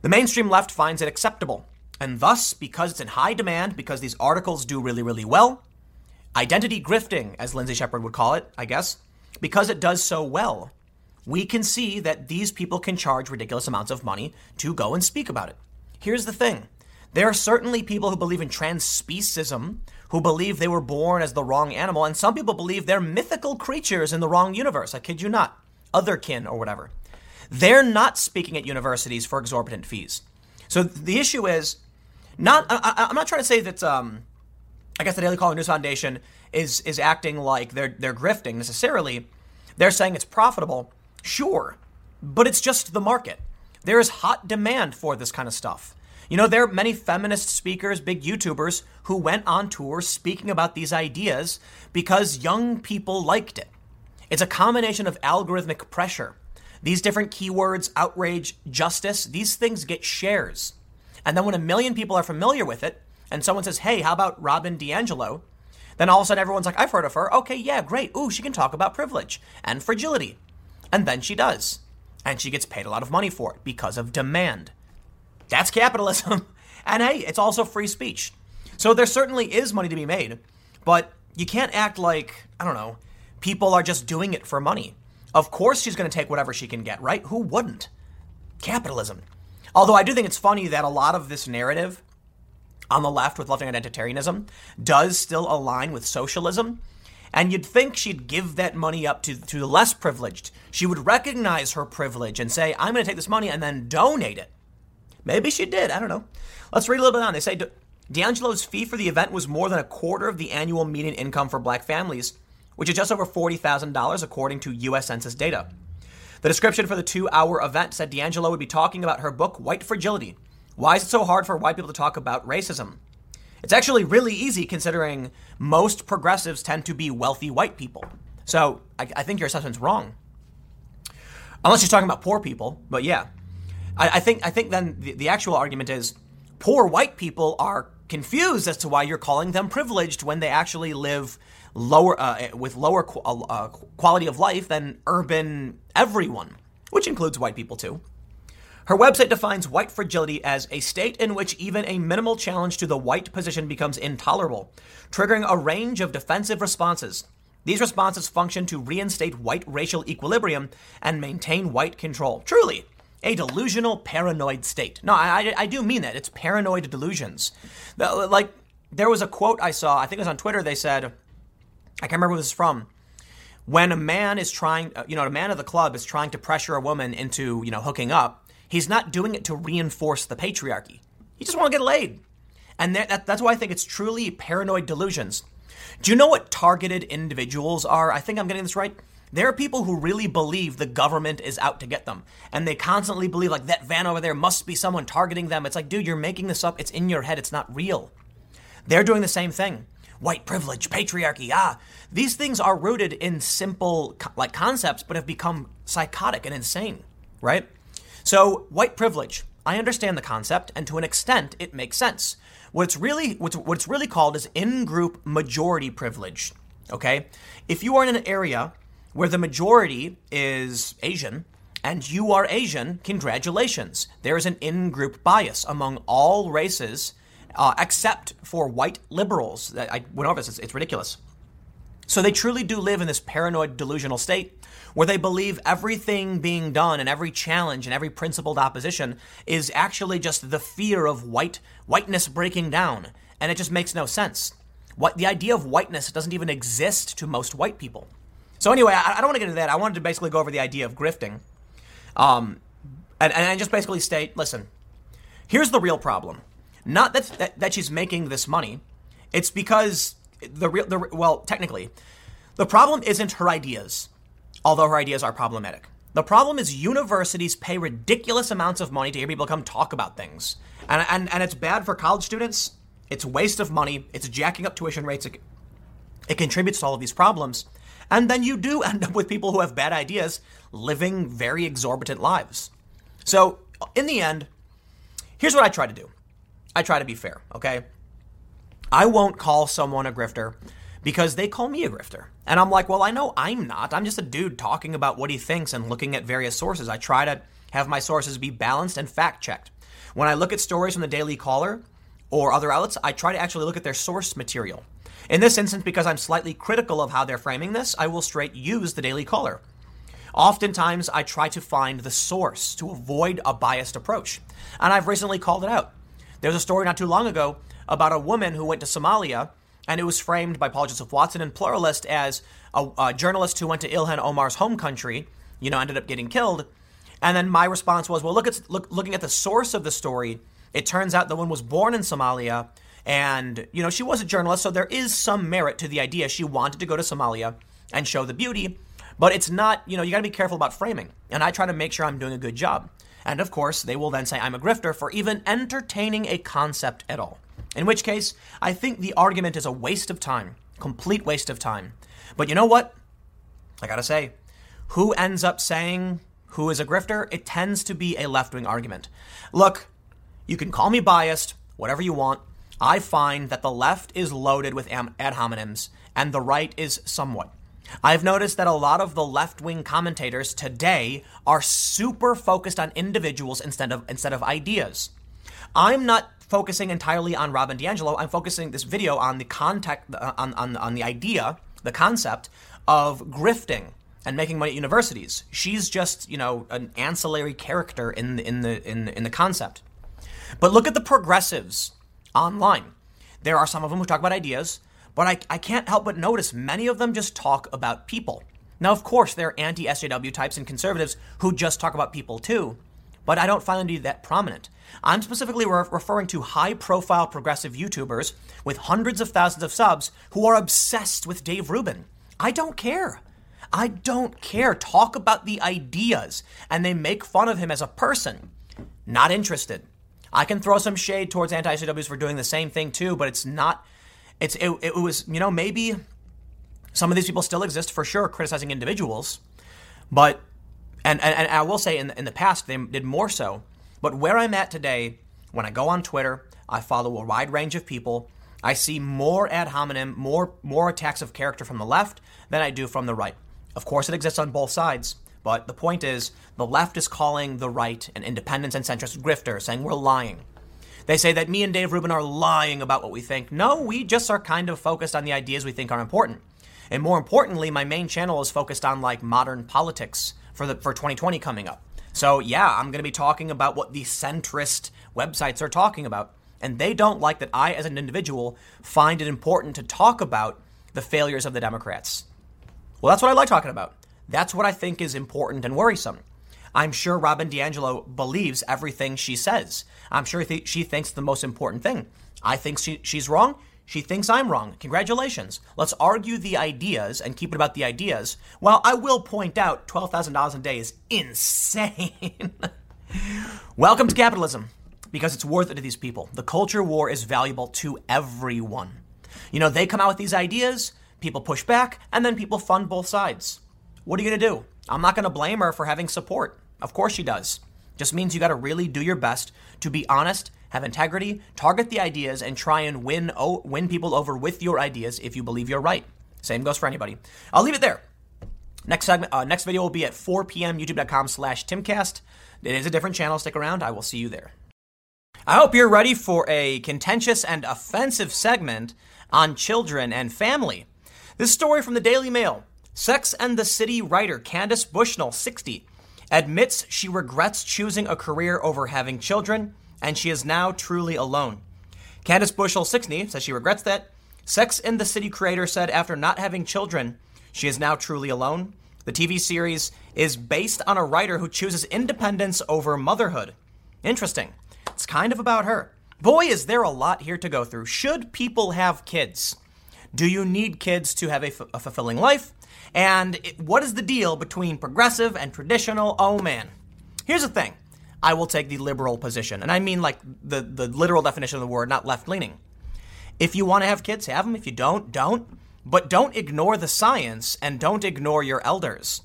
the mainstream left finds it acceptable. And thus, because it's in high demand, because these articles do really, really well, identity grifting, as Lindsay Shepherd would call it, I guess, because it does so well, we can see that these people can charge ridiculous amounts of money to go and speak about it. Here's the thing there are certainly people who believe in transspeciesism, who believe they were born as the wrong animal, and some people believe they're mythical creatures in the wrong universe. I kid you not. Otherkin or whatever. They're not speaking at universities for exorbitant fees. So the issue is not. I, am not trying to say that. Um, I guess the Daily Caller News Foundation is is acting like they're they're grifting necessarily. They're saying it's profitable, sure, but it's just the market. There is hot demand for this kind of stuff. You know, there are many feminist speakers, big YouTubers, who went on tour speaking about these ideas because young people liked it. It's a combination of algorithmic pressure these different keywords, outrage, justice, these things get shares. And then when a million people are familiar with it, and someone says, hey, how about Robin DiAngelo? Then all of a sudden everyone's like, I've heard of her. Okay, yeah, great. Ooh, she can talk about privilege and fragility. And then she does. And she gets paid a lot of money for it because of demand. That's capitalism. <laughs> and hey, it's also free speech. So there certainly is money to be made, but you can't act like, I don't know, people are just doing it for money. Of course she's going to take whatever she can get, right? Who wouldn't? Capitalism. Although I do think it's funny that a lot of this narrative on the left with left-wing identitarianism does still align with socialism. And you'd think she'd give that money up to, to the less privileged. She would recognize her privilege and say, I'm going to take this money and then donate it. Maybe she did. I don't know. Let's read a little bit on. They say DiAngelo's fee for the event was more than a quarter of the annual median income for black families which is just over $40,000 according to US Census data. The description for the two hour event said DiAngelo would be talking about her book, White Fragility. Why is it so hard for white people to talk about racism? It's actually really easy considering most progressives tend to be wealthy white people. So I, I think your assessment's wrong. Unless you're talking about poor people, but yeah. I, I think I think then the, the actual argument is poor white people are confused as to why you're calling them privileged when they actually live lower uh, with lower qu- uh, uh, quality of life than urban everyone, which includes white people too. Her website defines white fragility as a state in which even a minimal challenge to the white position becomes intolerable, triggering a range of defensive responses. These responses function to reinstate white racial equilibrium and maintain white control. Truly, a delusional, paranoid state. No, I, I, do mean that. It's paranoid delusions. Like, there was a quote I saw, I think it was on Twitter, they said, I can't remember where this is from. When a man is trying, uh, you know, a man of the club is trying to pressure a woman into, you know, hooking up, he's not doing it to reinforce the patriarchy. He just want to get laid. And that, that's why I think it's truly paranoid delusions. Do you know what targeted individuals are? I think I'm getting this right. There are people who really believe the government is out to get them. And they constantly believe, like, that van over there must be someone targeting them. It's like, dude, you're making this up. It's in your head. It's not real. They're doing the same thing. White privilege, patriarchy, ah. These things are rooted in simple, like, concepts, but have become psychotic and insane, right? So, white privilege. I understand the concept, and to an extent, it makes sense. What it's really, what's, what it's really called is in-group majority privilege. Okay, if you are in an area where the majority is Asian and you are Asian, congratulations. There is an in group bias among all races uh, except for white liberals. I went over this, it's ridiculous. So they truly do live in this paranoid delusional state where they believe everything being done and every challenge and every principled opposition is actually just the fear of white whiteness breaking down and it just makes no sense. What the idea of whiteness doesn't even exist to most white people. So anyway, I, I don't want to get into that. I wanted to basically go over the idea of grifting, um, and, and just basically state, listen, here's the real problem. Not that, that, that she's making this money. It's because the real, the, well, technically, the problem isn't her ideas, although her ideas are problematic. The problem is universities pay ridiculous amounts of money to hear people come talk about things. And, and, and it's bad for college students. It's a waste of money. It's jacking up tuition rates. It, it contributes to all of these problems. And then you do <laughs> end up with people who have bad ideas living very exorbitant lives. So, in the end, here's what I try to do I try to be fair, okay? I won't call someone a grifter because they call me a grifter. And I'm like, well, I know I'm not. I'm just a dude talking about what he thinks and looking at various sources. I try to have my sources be balanced and fact checked. When I look at stories from the Daily Caller or other outlets, I try to actually look at their source material. In this instance, because I'm slightly critical of how they're framing this, I will straight use the Daily Caller. Oftentimes, I try to find the source to avoid a biased approach. And I've recently called it out. There's a story not too long ago about a woman who went to Somalia, and it was framed by Paul Joseph Watson and Pluralist as a, a journalist who went to Ilhan Omar's home country, you know, ended up getting killed. And then my response was, well, look at look, looking at the source of the story. It turns out the woman was born in Somalia and, you know, she was a journalist, so there is some merit to the idea. She wanted to go to Somalia and show the beauty, but it's not, you know, you got to be careful about framing. And I try to make sure I'm doing a good job. And of course, they will then say I'm a grifter for even entertaining a concept at all. In which case, I think the argument is a waste of time, complete waste of time. But you know what? I gotta say, who ends up saying who is a grifter? It tends to be a left wing argument. Look, you can call me biased, whatever you want. I find that the left is loaded with ad hominems and the right is somewhat. I've noticed that a lot of the left wing commentators today are super focused on individuals instead of, instead of ideas. I'm not focusing entirely on Robin DiAngelo. I'm focusing this video on the context, uh, on, on, on the idea, the concept of grifting and making money at universities. She's just, you know, an ancillary character in the, in the, in, in the concept. But look at the progressives online. There are some of them who talk about ideas, but I, I can't help but notice many of them just talk about people. Now, of course, there are anti SJW types and conservatives who just talk about people too, but I don't find them to be that prominent. I'm specifically re- referring to high profile progressive YouTubers with hundreds of thousands of subs who are obsessed with Dave Rubin. I don't care. I don't care. Talk about the ideas, and they make fun of him as a person. Not interested. I can throw some shade towards anti CWs for doing the same thing too, but it's not. It's it, it was you know maybe some of these people still exist for sure, criticizing individuals, but and and, and I will say in in the past they did more so. But where I'm at today, when I go on Twitter, I follow a wide range of people. I see more ad hominem, more more attacks of character from the left than I do from the right. Of course, it exists on both sides. But the point is, the left is calling the right and independents and centrist grifter, saying we're lying. They say that me and Dave Rubin are lying about what we think. No, we just are kind of focused on the ideas we think are important. And more importantly, my main channel is focused on like modern politics for the for 2020 coming up. So, yeah, I'm going to be talking about what the centrist websites are talking about. And they don't like that I, as an individual, find it important to talk about the failures of the Democrats. Well, that's what I like talking about. That's what I think is important and worrisome. I'm sure Robin DiAngelo believes everything she says. I'm sure th- she thinks the most important thing. I think she, she's wrong. She thinks I'm wrong. Congratulations. Let's argue the ideas and keep it about the ideas. Well, I will point out $12,000 a day is insane. <laughs> Welcome to capitalism because it's worth it to these people. The culture war is valuable to everyone. You know, they come out with these ideas, people push back, and then people fund both sides. What are you going to do? I'm not going to blame her for having support. Of course she does. Just means you got to really do your best to be honest, have integrity, target the ideas, and try and win oh, win people over with your ideas if you believe you're right. Same goes for anybody. I'll leave it there. Next segment, uh, next video will be at 4 p.m. YouTube.com slash Timcast. It is a different channel. Stick around. I will see you there. I hope you're ready for a contentious and offensive segment on children and family. This story from the Daily Mail Sex and the City writer Candace Bushnell, 60, admits she regrets choosing a career over having children, and she is now truly alone. Candace Bushnell, 60, says she regrets that. Sex and the City creator said after not having children, she is now truly alone. The TV series is based on a writer who chooses independence over motherhood. Interesting. It's kind of about her. Boy, is there a lot here to go through. Should people have kids? Do you need kids to have a, f- a fulfilling life? And it, what is the deal between progressive and traditional? Oh man. Here's the thing I will take the liberal position. And I mean like the, the literal definition of the word, not left leaning. If you want to have kids, have them. If you don't, don't. But don't ignore the science and don't ignore your elders.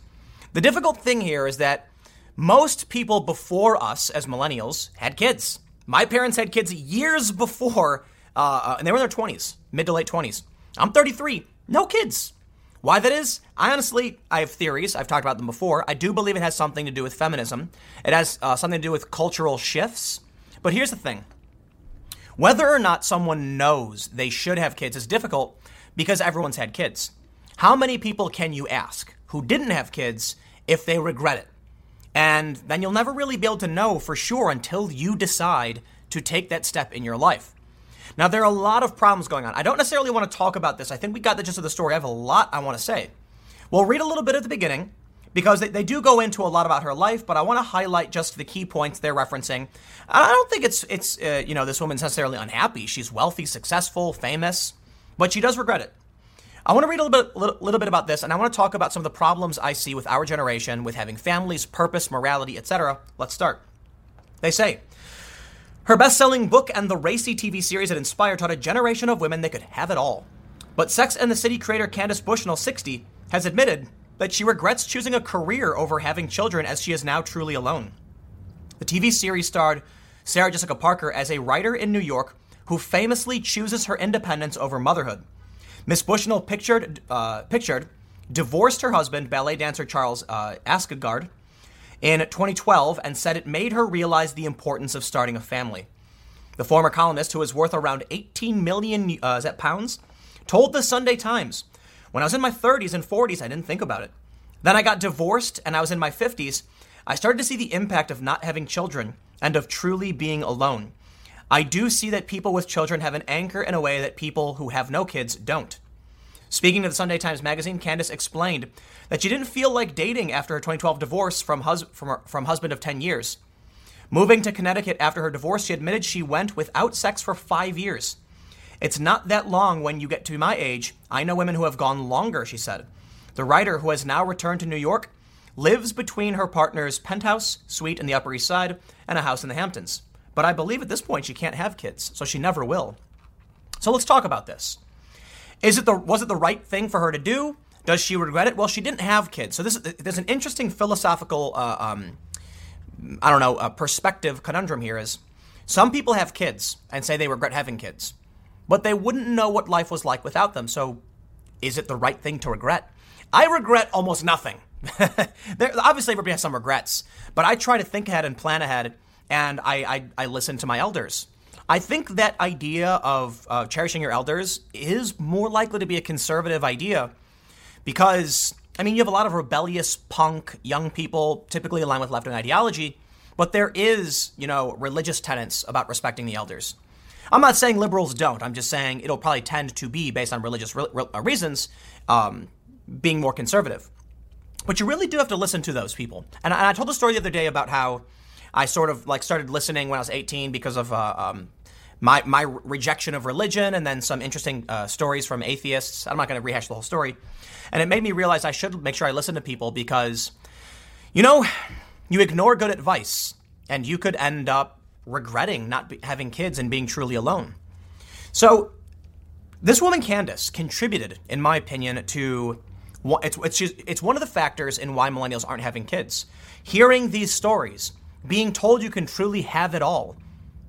The difficult thing here is that most people before us as millennials had kids. My parents had kids years before, uh, uh and they were in their 20s, mid to late 20s. I'm 33, no kids. Why that is? I honestly, I have theories. I've talked about them before. I do believe it has something to do with feminism. It has uh, something to do with cultural shifts. But here's the thing whether or not someone knows they should have kids is difficult because everyone's had kids. How many people can you ask who didn't have kids if they regret it? And then you'll never really be able to know for sure until you decide to take that step in your life. Now, there are a lot of problems going on. I don't necessarily want to talk about this. I think we got the gist of the story. I have a lot I want to say. We'll read a little bit at the beginning because they, they do go into a lot about her life, but I want to highlight just the key points they're referencing. I don't think it's, it's uh, you know, this woman's necessarily unhappy. She's wealthy, successful, famous, but she does regret it. I want to read a little bit, little, little bit about this, and I want to talk about some of the problems I see with our generation, with having families, purpose, morality, etc. Let's start. They say, her best selling book and the racy TV series it inspired taught a generation of women they could have it all. But Sex and the City creator Candace Bushnell, 60, has admitted that she regrets choosing a career over having children as she is now truly alone. The TV series starred Sarah Jessica Parker as a writer in New York who famously chooses her independence over motherhood. Miss Bushnell pictured, uh, pictured divorced her husband, ballet dancer Charles uh, Askegard, in 2012 and said it made her realize the importance of starting a family. The former columnist, who is worth around 18 million uh, is that pounds, told the Sunday Times, "When I was in my 30s and 40s, I didn't think about it. Then I got divorced, and I was in my 50s. I started to see the impact of not having children and of truly being alone. I do see that people with children have an anchor in a way that people who have no kids don't." Speaking to the Sunday Times Magazine, Candace explained that she didn't feel like dating after her 2012 divorce from, hus- from, her, from husband of 10 years. Moving to Connecticut after her divorce, she admitted she went without sex for five years. It's not that long when you get to my age. I know women who have gone longer, she said. The writer, who has now returned to New York, lives between her partner's penthouse suite in the Upper East Side and a house in the Hamptons. But I believe at this point she can't have kids, so she never will. So let's talk about this. Is it the was it the right thing for her to do? Does she regret it? Well, she didn't have kids. So this there's an interesting philosophical, uh, um, I don't know, perspective conundrum here. Is some people have kids and say they regret having kids, but they wouldn't know what life was like without them. So, is it the right thing to regret? I regret almost nothing. <laughs> there, obviously, everybody has some regrets, but I try to think ahead and plan ahead, and I, I, I listen to my elders. I think that idea of uh, cherishing your elders is more likely to be a conservative idea because I mean, you have a lot of rebellious punk young people, typically aligned with left wing ideology, but there is, you know, religious tenets about respecting the elders. I'm not saying liberals don't. I'm just saying it'll probably tend to be based on religious re- re- uh, reasons, um, being more conservative. But you really do have to listen to those people. And I, and I, told the story the other day about how I sort of like started listening when I was 18 because of uh, um, my my rejection of religion, and then some interesting uh, stories from atheists. I'm not going to rehash the whole story, and it made me realize I should make sure I listen to people because, you know, you ignore good advice, and you could end up regretting not be, having kids and being truly alone. So, this woman Candace contributed, in my opinion, to it's it's it's one of the factors in why millennials aren't having kids. Hearing these stories, being told you can truly have it all,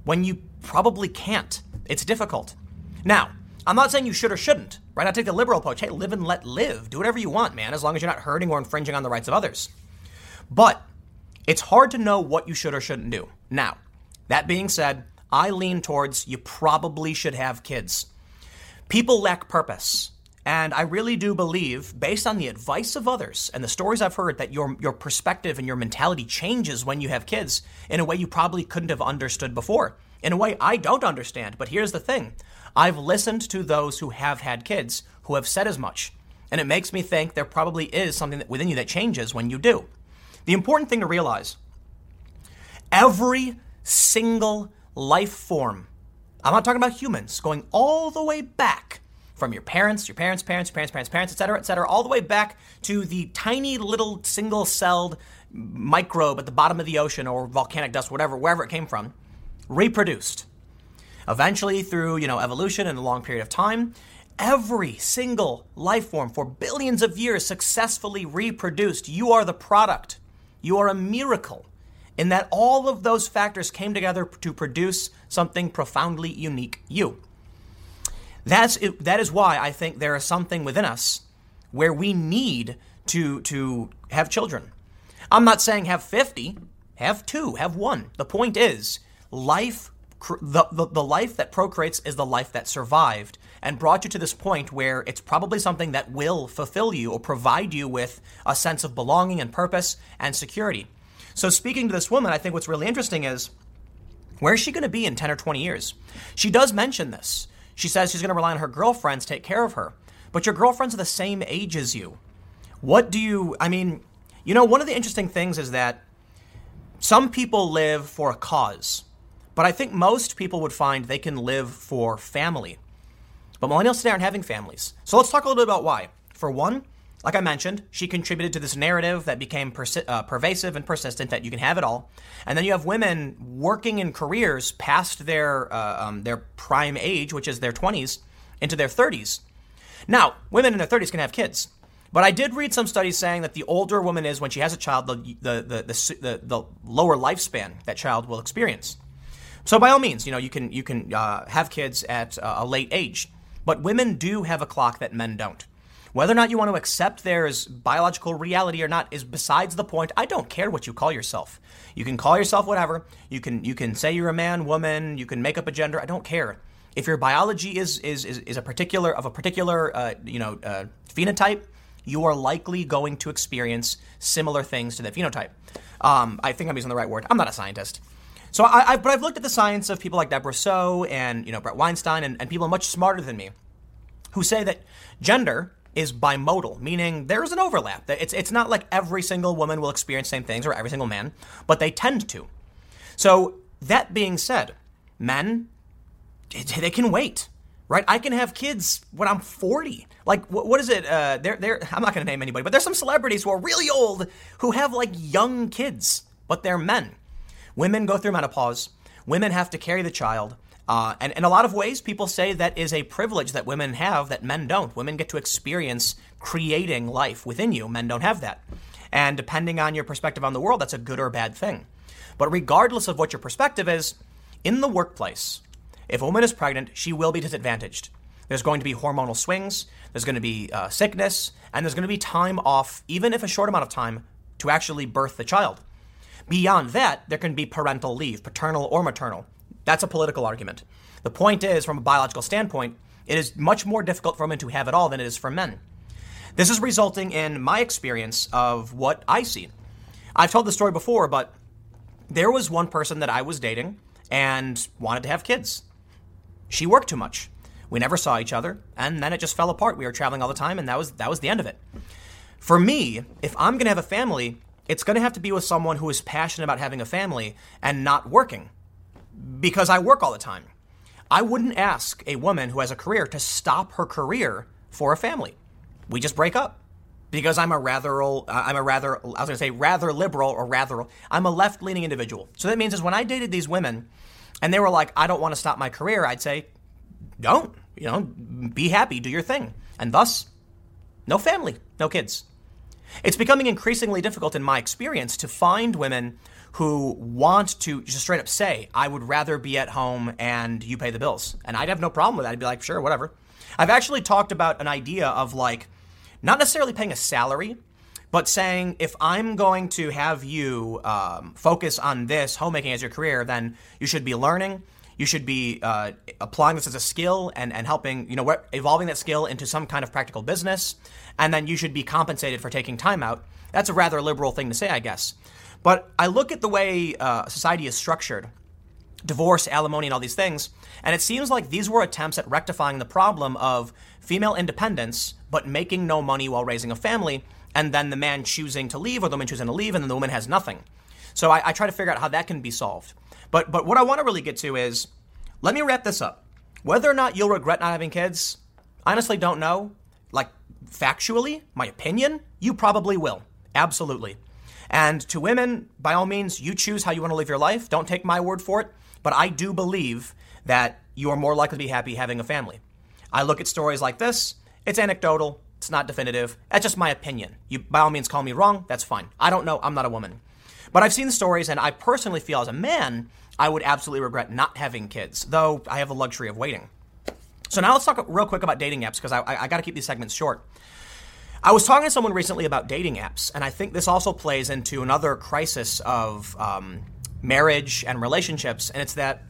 when you probably can't. It's difficult. Now, I'm not saying you should or shouldn't, right? I take the liberal approach. Hey, live and let live. Do whatever you want, man, as long as you're not hurting or infringing on the rights of others. But it's hard to know what you should or shouldn't do. Now, that being said, I lean towards you probably should have kids. People lack purpose. And I really do believe, based on the advice of others and the stories I've heard, that your, your perspective and your mentality changes when you have kids in a way you probably couldn't have understood before. In a way I don't understand. But here's the thing I've listened to those who have had kids who have said as much. And it makes me think there probably is something within you that changes when you do. The important thing to realize every single life form, I'm not talking about humans, going all the way back from your parents, your parents' parents, your parents' parents' parents, et cetera, et cetera, all the way back to the tiny little single celled microbe at the bottom of the ocean or volcanic dust, whatever, wherever it came from, reproduced. Eventually, through you know evolution and a long period of time, every single life form for billions of years successfully reproduced. You are the product. You are a miracle in that all of those factors came together to produce something profoundly unique you. That's that is why I think there is something within us where we need to to have children. I'm not saying have 50, have 2, have 1. The point is life the, the, the life that procreates is the life that survived and brought you to this point where it's probably something that will fulfill you or provide you with a sense of belonging and purpose and security. So, speaking to this woman, I think what's really interesting is where is she going to be in 10 or 20 years? She does mention this. She says she's going to rely on her girlfriends to take care of her. But your girlfriends are the same age as you. What do you, I mean, you know, one of the interesting things is that some people live for a cause, but I think most people would find they can live for family. But millennials today aren't having families. So let's talk a little bit about why. For one, like I mentioned, she contributed to this narrative that became persi- uh, pervasive and persistent that you can have it all. And then you have women working in careers past their uh, um, their prime age, which is their 20s, into their 30s. Now, women in their 30s can have kids. But I did read some studies saying that the older a woman is when she has a child, the, the, the, the, the lower lifespan that child will experience. So by all means, you know, you can, you can uh, have kids at uh, a late age. But women do have a clock that men don't. Whether or not you want to accept there is biological reality or not is besides the point. I don't care what you call yourself. You can call yourself whatever. You can you can say you're a man, woman. You can make up a gender. I don't care. If your biology is is is, is a particular of a particular uh, you know uh, phenotype, you are likely going to experience similar things to that phenotype. Um, I think I'm using the right word. I'm not a scientist. So I, I, but I've looked at the science of people like Deborah Soh and you know Bret Weinstein and, and people much smarter than me, who say that gender is bimodal, meaning there's an overlap. It's, it's not like every single woman will experience same things or every single man, but they tend to. So, that being said, men, they can wait, right? I can have kids when I'm 40. Like, what, what is it? Uh, they're, they're, I'm not going to name anybody, but there's some celebrities who are really old who have like young kids, but they're men. Women go through menopause. Women have to carry the child. Uh, and in a lot of ways, people say that is a privilege that women have that men don't. Women get to experience creating life within you. Men don't have that. And depending on your perspective on the world, that's a good or bad thing. But regardless of what your perspective is, in the workplace, if a woman is pregnant, she will be disadvantaged. There's going to be hormonal swings, there's going to be uh, sickness, and there's going to be time off, even if a short amount of time, to actually birth the child. Beyond that, there can be parental leave, paternal or maternal. That's a political argument. The point is, from a biological standpoint, it is much more difficult for women to have it all than it is for men. This is resulting in my experience of what I see. I've told the story before, but there was one person that I was dating and wanted to have kids. She worked too much. We never saw each other, and then it just fell apart. We were traveling all the time, and that was that was the end of it. For me, if I'm going to have a family, it's going to have to be with someone who is passionate about having a family and not working because I work all the time. I wouldn't ask a woman who has a career to stop her career for a family. We just break up because I'm a rather uh, I'm a rather I was going to say rather liberal or rather I'm a left-leaning individual. So that means is when I dated these women and they were like I don't want to stop my career, I'd say don't, you know, be happy, do your thing. And thus no family, no kids. It's becoming increasingly difficult in my experience to find women who want to just straight up say, I would rather be at home and you pay the bills. And I'd have no problem with that. I'd be like, sure, whatever. I've actually talked about an idea of like, not necessarily paying a salary, but saying if I'm going to have you um, focus on this homemaking as your career, then you should be learning. You should be uh, applying this as a skill and, and helping, you know, evolving that skill into some kind of practical business. And then you should be compensated for taking time out. That's a rather liberal thing to say, I guess. But I look at the way uh, society is structured divorce, alimony, and all these things, and it seems like these were attempts at rectifying the problem of female independence, but making no money while raising a family, and then the man choosing to leave or the woman choosing to leave, and then the woman has nothing. So I, I try to figure out how that can be solved. But but what I want to really get to is, let me wrap this up. Whether or not you'll regret not having kids, honestly don't know. Like factually, my opinion, you probably will. Absolutely. And to women, by all means, you choose how you want to live your life. Don't take my word for it. But I do believe that you are more likely to be happy having a family. I look at stories like this, it's anecdotal, it's not definitive. That's just my opinion. You, by all means, call me wrong, that's fine. I don't know, I'm not a woman. But I've seen the stories, and I personally feel as a man, I would absolutely regret not having kids, though I have the luxury of waiting. So now let's talk real quick about dating apps because I, I, I got to keep these segments short. I was talking to someone recently about dating apps, and I think this also plays into another crisis of um, marriage and relationships, and it's that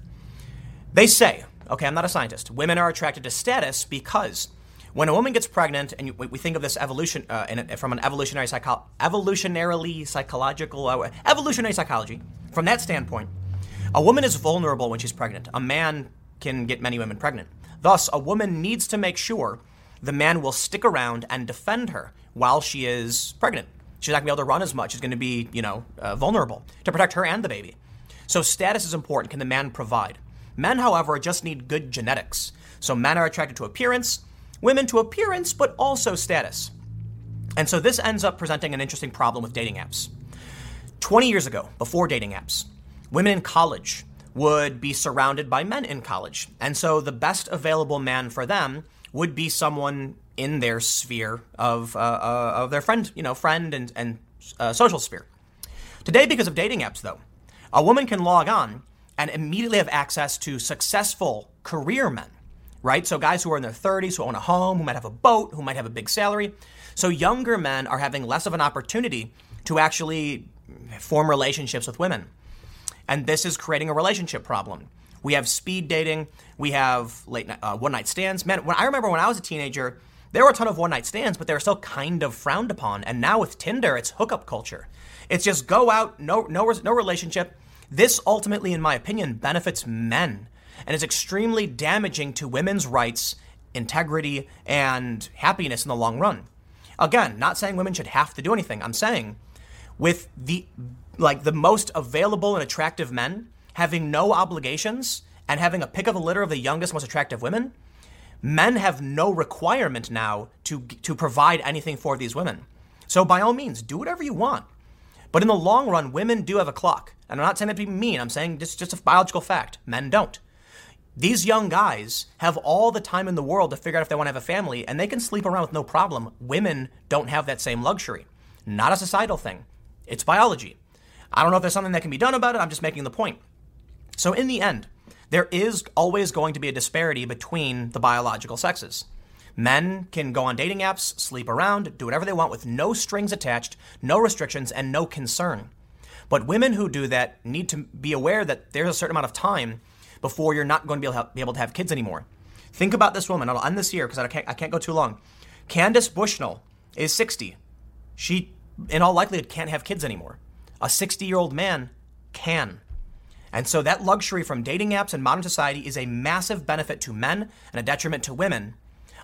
they say, okay, I'm not a scientist, women are attracted to status because when a woman gets pregnant, and we think of this evolution uh, a, from an evolutionary psycho- evolutionarily psychological uh, evolutionary psychology, from that standpoint, a woman is vulnerable when she's pregnant. A man can get many women pregnant. Thus, a woman needs to make sure the man will stick around and defend her while she is pregnant. She's not to be able to run as much. She's going to be, you know, uh, vulnerable to protect her and the baby. So status is important. Can the man provide? Men, however, just need good genetics. So men are attracted to appearance, women to appearance, but also status. And so this ends up presenting an interesting problem with dating apps. 20 years ago, before dating apps, women in college would be surrounded by men in college. And so the best available man for them would be someone in their sphere of, uh, uh, of their friend, you know, friend and, and uh, social sphere. Today, because of dating apps, though, a woman can log on and immediately have access to successful career men, right? So guys who are in their 30s, who own a home, who might have a boat, who might have a big salary. So younger men are having less of an opportunity to actually form relationships with women. And this is creating a relationship problem. We have speed dating. We have late night, uh, one night stands. Man, when I remember when I was a teenager, there were a ton of one night stands, but they were still kind of frowned upon. And now with Tinder, it's hookup culture. It's just go out, no, no, no relationship. This ultimately, in my opinion, benefits men and is extremely damaging to women's rights, integrity, and happiness in the long run. Again, not saying women should have to do anything. I'm saying with the like the most available and attractive men, having no obligations and having a pick of the litter of the youngest, most attractive women, men have no requirement now to, to provide anything for these women. So by all means, do whatever you want. But in the long run, women do have a clock. And I'm not saying that to be mean, I'm saying it's just a biological fact. Men don't. These young guys have all the time in the world to figure out if they want to have a family, and they can sleep around with no problem. Women don't have that same luxury. Not a societal thing, it's biology. I don't know if there's something that can be done about it, I'm just making the point. So, in the end, there is always going to be a disparity between the biological sexes. Men can go on dating apps, sleep around, do whatever they want with no strings attached, no restrictions, and no concern. But women who do that need to be aware that there's a certain amount of time before you're not going to be able to have, kids anymore. Think about this woman. I'll end this here because I can't, I can't go too long. Candace Bushnell is 60. She, in all likelihood, can't have kids anymore. A 60 year old man can. And so that luxury from dating apps and modern society is a massive benefit to men and a detriment to women,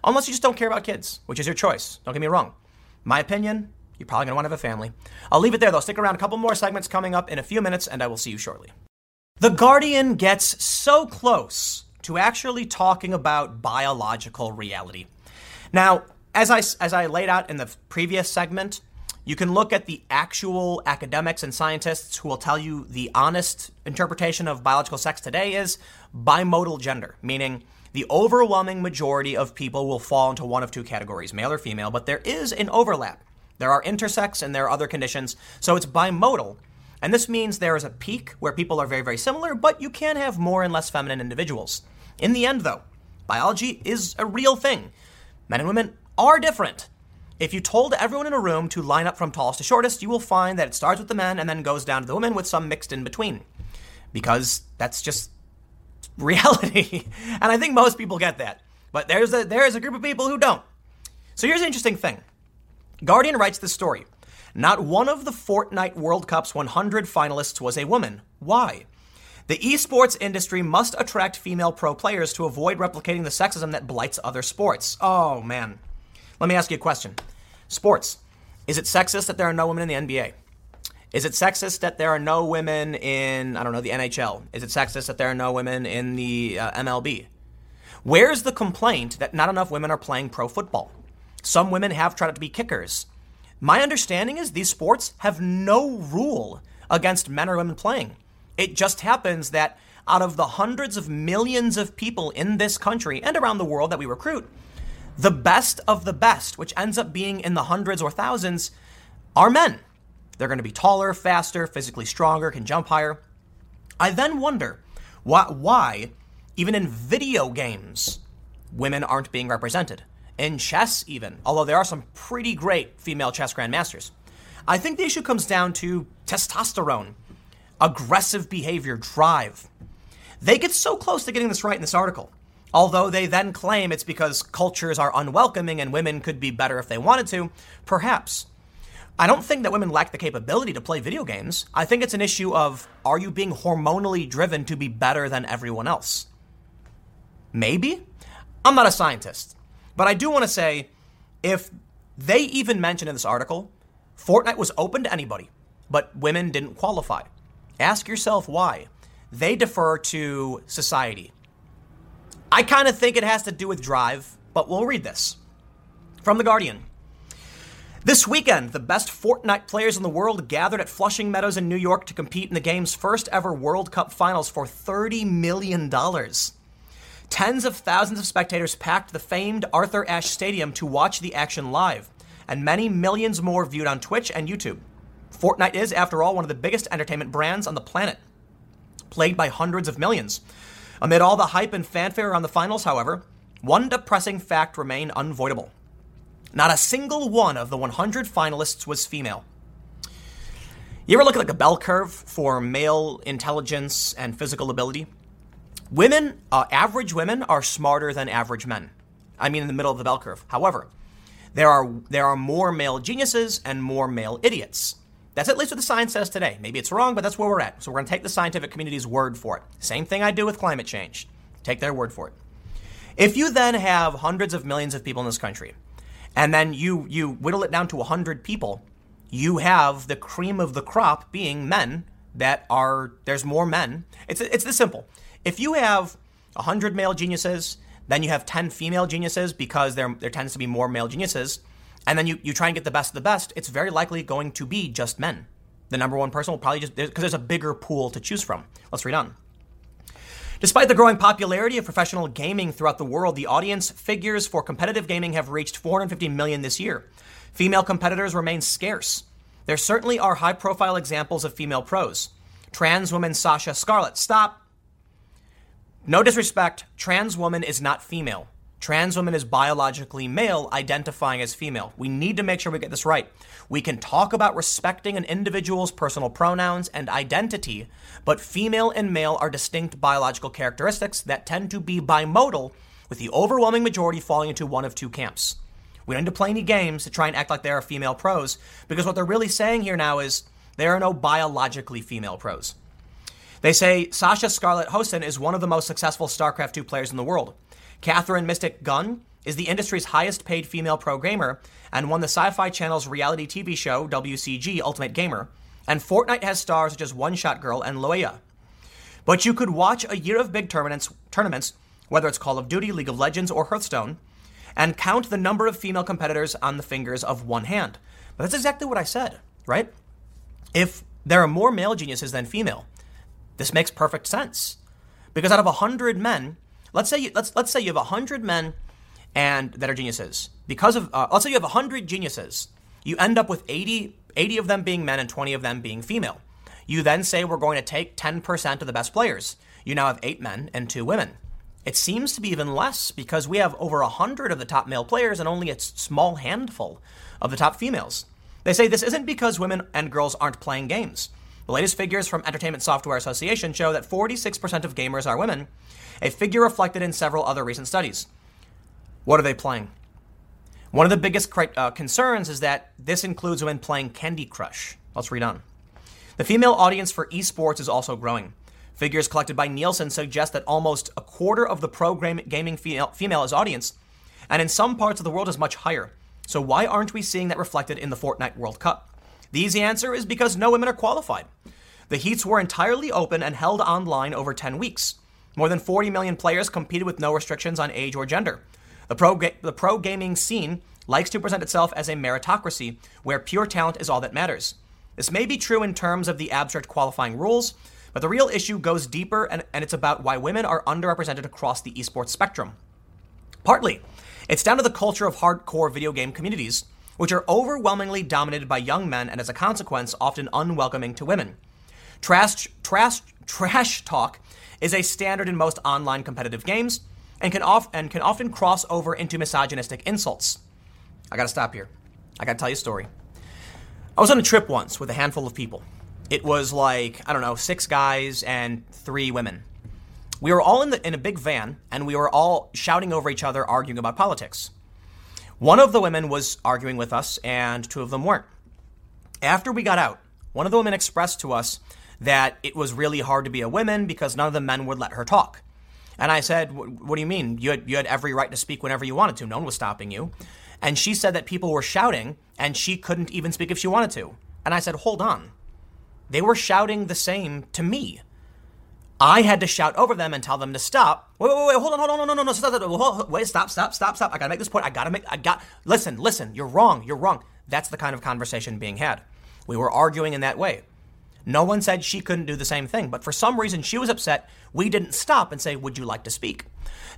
unless you just don't care about kids, which is your choice. Don't get me wrong. My opinion, you're probably going to want to have a family. I'll leave it there though. Stick around. A couple more segments coming up in a few minutes, and I will see you shortly. The Guardian gets so close to actually talking about biological reality. Now, as I, as I laid out in the previous segment, you can look at the actual academics and scientists who will tell you the honest interpretation of biological sex today is bimodal gender, meaning the overwhelming majority of people will fall into one of two categories, male or female, but there is an overlap. There are intersex and there are other conditions, so it's bimodal. And this means there is a peak where people are very, very similar, but you can have more and less feminine individuals. In the end, though, biology is a real thing. Men and women are different. If you told everyone in a room to line up from tallest to shortest, you will find that it starts with the men and then goes down to the women with some mixed in between. Because that's just <laughs> reality. and I think most people get that. But there's a, there is a group of people who don't. So here's an interesting thing Guardian writes this story. Not one of the Fortnite World Cup's 100 finalists was a woman. Why? The esports industry must attract female pro players to avoid replicating the sexism that blights other sports. Oh, man. Let me ask you a question. Sports. Is it sexist that there are no women in the NBA? Is it sexist that there are no women in, I don't know, the NHL? Is it sexist that there are no women in the uh, MLB? Where's the complaint that not enough women are playing pro football? Some women have tried to be kickers. My understanding is these sports have no rule against men or women playing. It just happens that out of the hundreds of millions of people in this country and around the world that we recruit, the best of the best, which ends up being in the hundreds or thousands, are men. They're going to be taller, faster, physically stronger, can jump higher. I then wonder why, why, even in video games, women aren't being represented. In chess, even, although there are some pretty great female chess grandmasters. I think the issue comes down to testosterone, aggressive behavior, drive. They get so close to getting this right in this article. Although they then claim it's because cultures are unwelcoming and women could be better if they wanted to, perhaps. I don't think that women lack the capability to play video games. I think it's an issue of are you being hormonally driven to be better than everyone else? Maybe. I'm not a scientist. But I do want to say if they even mention in this article, Fortnite was open to anybody, but women didn't qualify. Ask yourself why. They defer to society. I kind of think it has to do with drive, but we'll read this. From The Guardian. This weekend, the best Fortnite players in the world gathered at Flushing Meadows in New York to compete in the game's first ever World Cup finals for $30 million. Tens of thousands of spectators packed the famed Arthur Ashe Stadium to watch the action live, and many millions more viewed on Twitch and YouTube. Fortnite is, after all, one of the biggest entertainment brands on the planet, played by hundreds of millions. Amid all the hype and fanfare around the finals, however, one depressing fact remained unavoidable. Not a single one of the 100 finalists was female. You ever look at like a bell curve for male intelligence and physical ability? Women, uh, average women, are smarter than average men. I mean, in the middle of the bell curve. However, there are there are more male geniuses and more male idiots. That's at least what the science says today. Maybe it's wrong, but that's where we're at. So we're going to take the scientific community's word for it. Same thing I do with climate change. Take their word for it. If you then have hundreds of millions of people in this country, and then you you whittle it down to 100 people, you have the cream of the crop being men that are there's more men. It's it's this simple. If you have 100 male geniuses, then you have 10 female geniuses because there there tends to be more male geniuses and then you, you try and get the best of the best, it's very likely going to be just men. The number one person will probably just, because there's a bigger pool to choose from. Let's read on. Despite the growing popularity of professional gaming throughout the world, the audience figures for competitive gaming have reached 450 million this year. Female competitors remain scarce. There certainly are high profile examples of female pros. Trans woman Sasha Scarlett. Stop. No disrespect, trans woman is not female. Trans woman is biologically male, identifying as female. We need to make sure we get this right. We can talk about respecting an individual's personal pronouns and identity, but female and male are distinct biological characteristics that tend to be bimodal, with the overwhelming majority falling into one of two camps. We don't need to play any games to try and act like there are female pros, because what they're really saying here now is there are no biologically female pros. They say Sasha Scarlett Hostyn is one of the most successful StarCraft 2 players in the world. Catherine Mystic Gunn is the industry's highest paid female pro gamer and won the Sci Fi Channel's reality TV show, WCG Ultimate Gamer. And Fortnite has stars such as One Shot Girl and Loeya. But you could watch a year of big tournaments, tournaments, whether it's Call of Duty, League of Legends, or Hearthstone, and count the number of female competitors on the fingers of one hand. But that's exactly what I said, right? If there are more male geniuses than female, this makes perfect sense. Because out of 100 men, let's say you, let's let's say you have 100 men and that are geniuses. Because of uh, let's say you have 100 geniuses, you end up with 80 80 of them being men and 20 of them being female. You then say we're going to take 10% of the best players. You now have 8 men and 2 women. It seems to be even less because we have over 100 of the top male players and only a small handful of the top females. They say this isn't because women and girls aren't playing games. The latest figures from Entertainment Software Association show that 46% of gamers are women, a figure reflected in several other recent studies. What are they playing? One of the biggest uh, concerns is that this includes women playing Candy Crush. Let's read on. The female audience for esports is also growing. Figures collected by Nielsen suggest that almost a quarter of the pro gaming female, female is audience, and in some parts of the world is much higher. So why aren't we seeing that reflected in the Fortnite World Cup? The easy answer is because no women are qualified. The heats were entirely open and held online over 10 weeks. More than 40 million players competed with no restrictions on age or gender. The pro, ga- the pro gaming scene likes to present itself as a meritocracy where pure talent is all that matters. This may be true in terms of the abstract qualifying rules, but the real issue goes deeper and, and it's about why women are underrepresented across the esports spectrum. Partly, it's down to the culture of hardcore video game communities, which are overwhelmingly dominated by young men and as a consequence often unwelcoming to women. Trash, trash, trash talk is a standard in most online competitive games and can, and can often cross over into misogynistic insults. I gotta stop here. I gotta tell you a story. I was on a trip once with a handful of people. It was like, I don't know, six guys and three women. We were all in, the, in a big van and we were all shouting over each other, arguing about politics. One of the women was arguing with us and two of them weren't. After we got out, one of the women expressed to us that it was really hard to be a woman because none of the men would let her talk. And I said, What do you mean? You had, you had every right to speak whenever you wanted to. No one was stopping you. And she said that people were shouting and she couldn't even speak if she wanted to. And I said, hold on. They were shouting the same to me. I had to shout over them and tell them to stop. Wait, wait, wait, hold on, hold on, no, no, no, no, stop, stop, wait, stop, stop, stop, stop. I gotta make this point. I gotta make, I got, listen, listen, you're wrong, you're wrong. That's the kind of conversation being had. We were arguing in that way. No one said she couldn't do the same thing, but for some reason she was upset. We didn't stop and say, Would you like to speak?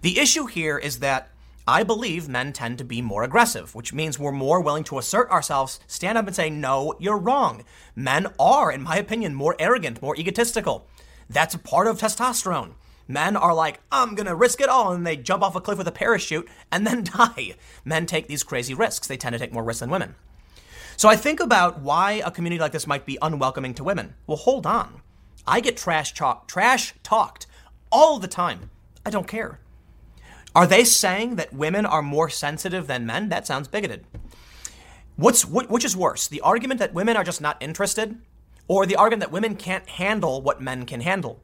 The issue here is that I believe men tend to be more aggressive, which means we're more willing to assert ourselves, stand up and say, no, you're wrong. Men are, in my opinion, more arrogant, more egotistical. That's a part of testosterone. Men are like, I'm gonna risk it all, and they jump off a cliff with a parachute and then <laughs> die. Men take these crazy risks. They tend to take more risks than women. So I think about why a community like this might be unwelcoming to women. Well, hold on. I get trash talk, trash talked all the time. I don't care. Are they saying that women are more sensitive than men? That sounds bigoted. What's what, which is worse, the argument that women are just not interested, or the argument that women can't handle what men can handle?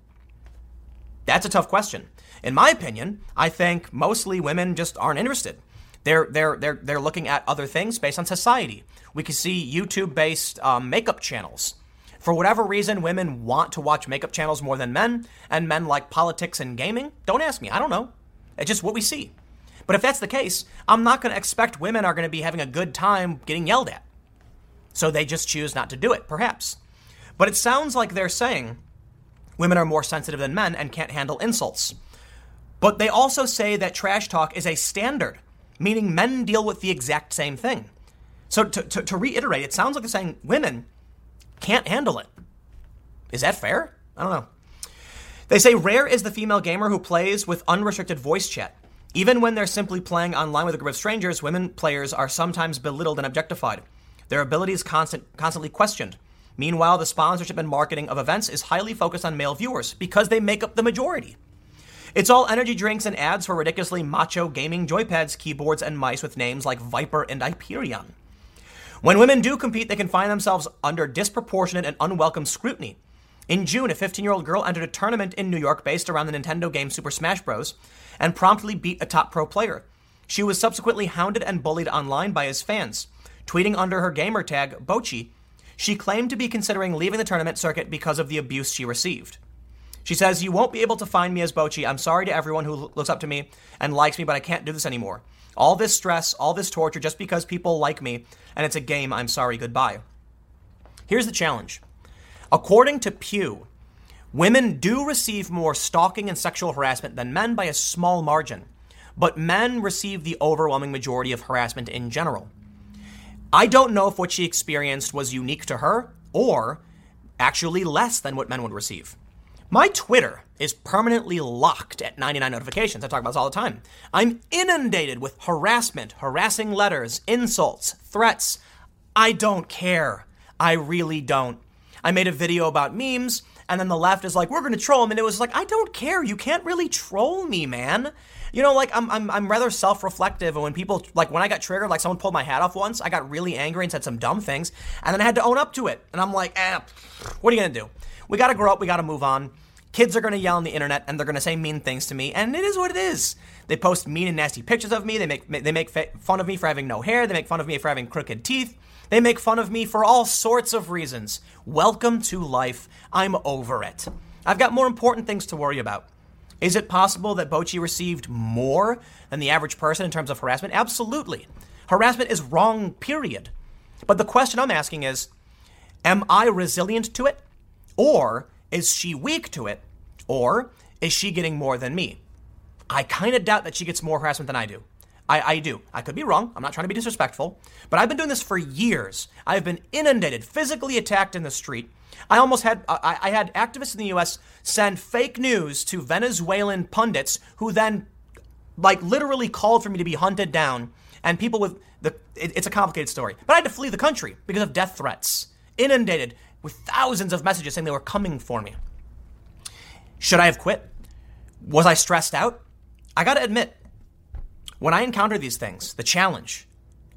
That's a tough question. In my opinion, I think mostly women just aren't interested. They're they're they're they're looking at other things based on society. We can see YouTube-based um, makeup channels. For whatever reason, women want to watch makeup channels more than men, and men like politics and gaming. Don't ask me. I don't know. It's just what we see. But if that's the case, I'm not going to expect women are going to be having a good time getting yelled at. So they just choose not to do it, perhaps. But it sounds like they're saying women are more sensitive than men and can't handle insults. But they also say that trash talk is a standard, meaning men deal with the exact same thing. So to, to, to reiterate, it sounds like they're saying women can't handle it. Is that fair? I don't know. They say rare is the female gamer who plays with unrestricted voice chat. Even when they're simply playing online with a group of strangers, women players are sometimes belittled and objectified. Their abilities constant, constantly questioned. Meanwhile, the sponsorship and marketing of events is highly focused on male viewers because they make up the majority. It's all energy drinks and ads for ridiculously macho gaming joypads, keyboards, and mice with names like Viper and Hyperion. When women do compete, they can find themselves under disproportionate and unwelcome scrutiny. In June, a 15 year old girl entered a tournament in New York based around the Nintendo game Super Smash Bros. and promptly beat a top pro player. She was subsequently hounded and bullied online by his fans. Tweeting under her gamer tag, Bochi, she claimed to be considering leaving the tournament circuit because of the abuse she received. She says, You won't be able to find me as Bochi. I'm sorry to everyone who looks up to me and likes me, but I can't do this anymore. All this stress, all this torture just because people like me, and it's a game. I'm sorry. Goodbye. Here's the challenge. According to Pew, women do receive more stalking and sexual harassment than men by a small margin, but men receive the overwhelming majority of harassment in general. I don't know if what she experienced was unique to her or actually less than what men would receive. My Twitter is permanently locked at 99 notifications. I talk about this all the time. I'm inundated with harassment, harassing letters, insults, threats. I don't care. I really don't. I made a video about memes, and then the left is like, we're to troll him. And it was like, I don't care. You can't really troll me, man. You know, like, I'm, I'm, I'm rather self reflective. And when people, like, when I got triggered, like, someone pulled my hat off once, I got really angry and said some dumb things. And then I had to own up to it. And I'm like, eh, what are you to do? We got to grow up. We got to move on. Kids are going to yell on the internet and they're going to say mean things to me, and it is what it is. They post mean and nasty pictures of me. They make they make fun of me for having no hair. They make fun of me for having crooked teeth. They make fun of me for all sorts of reasons. Welcome to life. I'm over it. I've got more important things to worry about. Is it possible that Bochi received more than the average person in terms of harassment? Absolutely. Harassment is wrong, period. But the question I'm asking is Am I resilient to it? Or is she weak to it? Or is she getting more than me? I kind of doubt that she gets more harassment than I do. I, I, do. I could be wrong. I'm not trying to be disrespectful. But I've been doing this for years. I've been inundated, physically attacked in the street. I almost had I, I had activists in the U.S. send fake news to Venezuelan pundits, who then, like, literally called for me to be hunted down. And people with the it, it's a complicated story. But I had to flee the country because of death threats. Inundated, with thousands of messages saying they were coming for me. Should I have quit? Was I stressed out? I gotta admit, when I encounter these things, the challenge,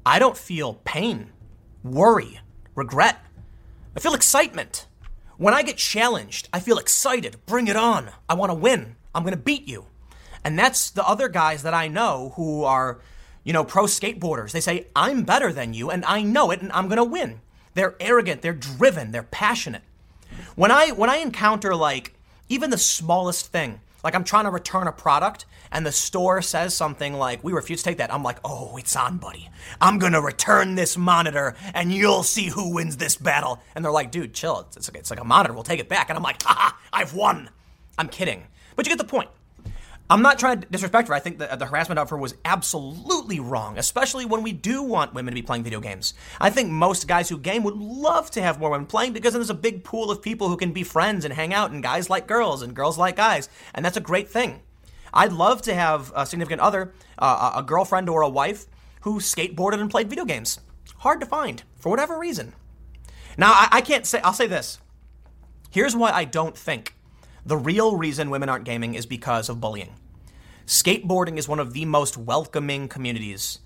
I don't feel pain, worry, regret. I feel excitement. When I get challenged, I feel excited. Bring it on. I wanna win. I'm gonna beat you. And that's the other guys that I know who are, you know, pro skateboarders. They say, I'm better than you and I know it and I'm gonna win. They're arrogant, they're driven, they're passionate. When I when I encounter like even the smallest thing, like I'm trying to return a product and the store says something like, "We refuse to take that." I'm like, "Oh, it's on, buddy. I'm going to return this monitor and you'll see who wins this battle." And they're like, "Dude, chill. It's, it's, like, it's like a monitor. We'll take it back." And I'm like, "Haha, I've won." I'm kidding. But you get the point. I'm not trying to disrespect her. I think that the harassment of her was absolutely wrong, especially when we do want women to be playing video games. I think most guys who game would love to have more women playing because then there's a big pool of people who can be friends and hang out, and guys like girls and girls like guys, and that's a great thing. I'd love to have a significant other, uh, a girlfriend or a wife who skateboarded and played video games. Hard to find for whatever reason. Now, I, I can't say, I'll say this. Here's why I don't think the real reason women aren't gaming is because of bullying. Skateboarding is one of the most welcoming communities.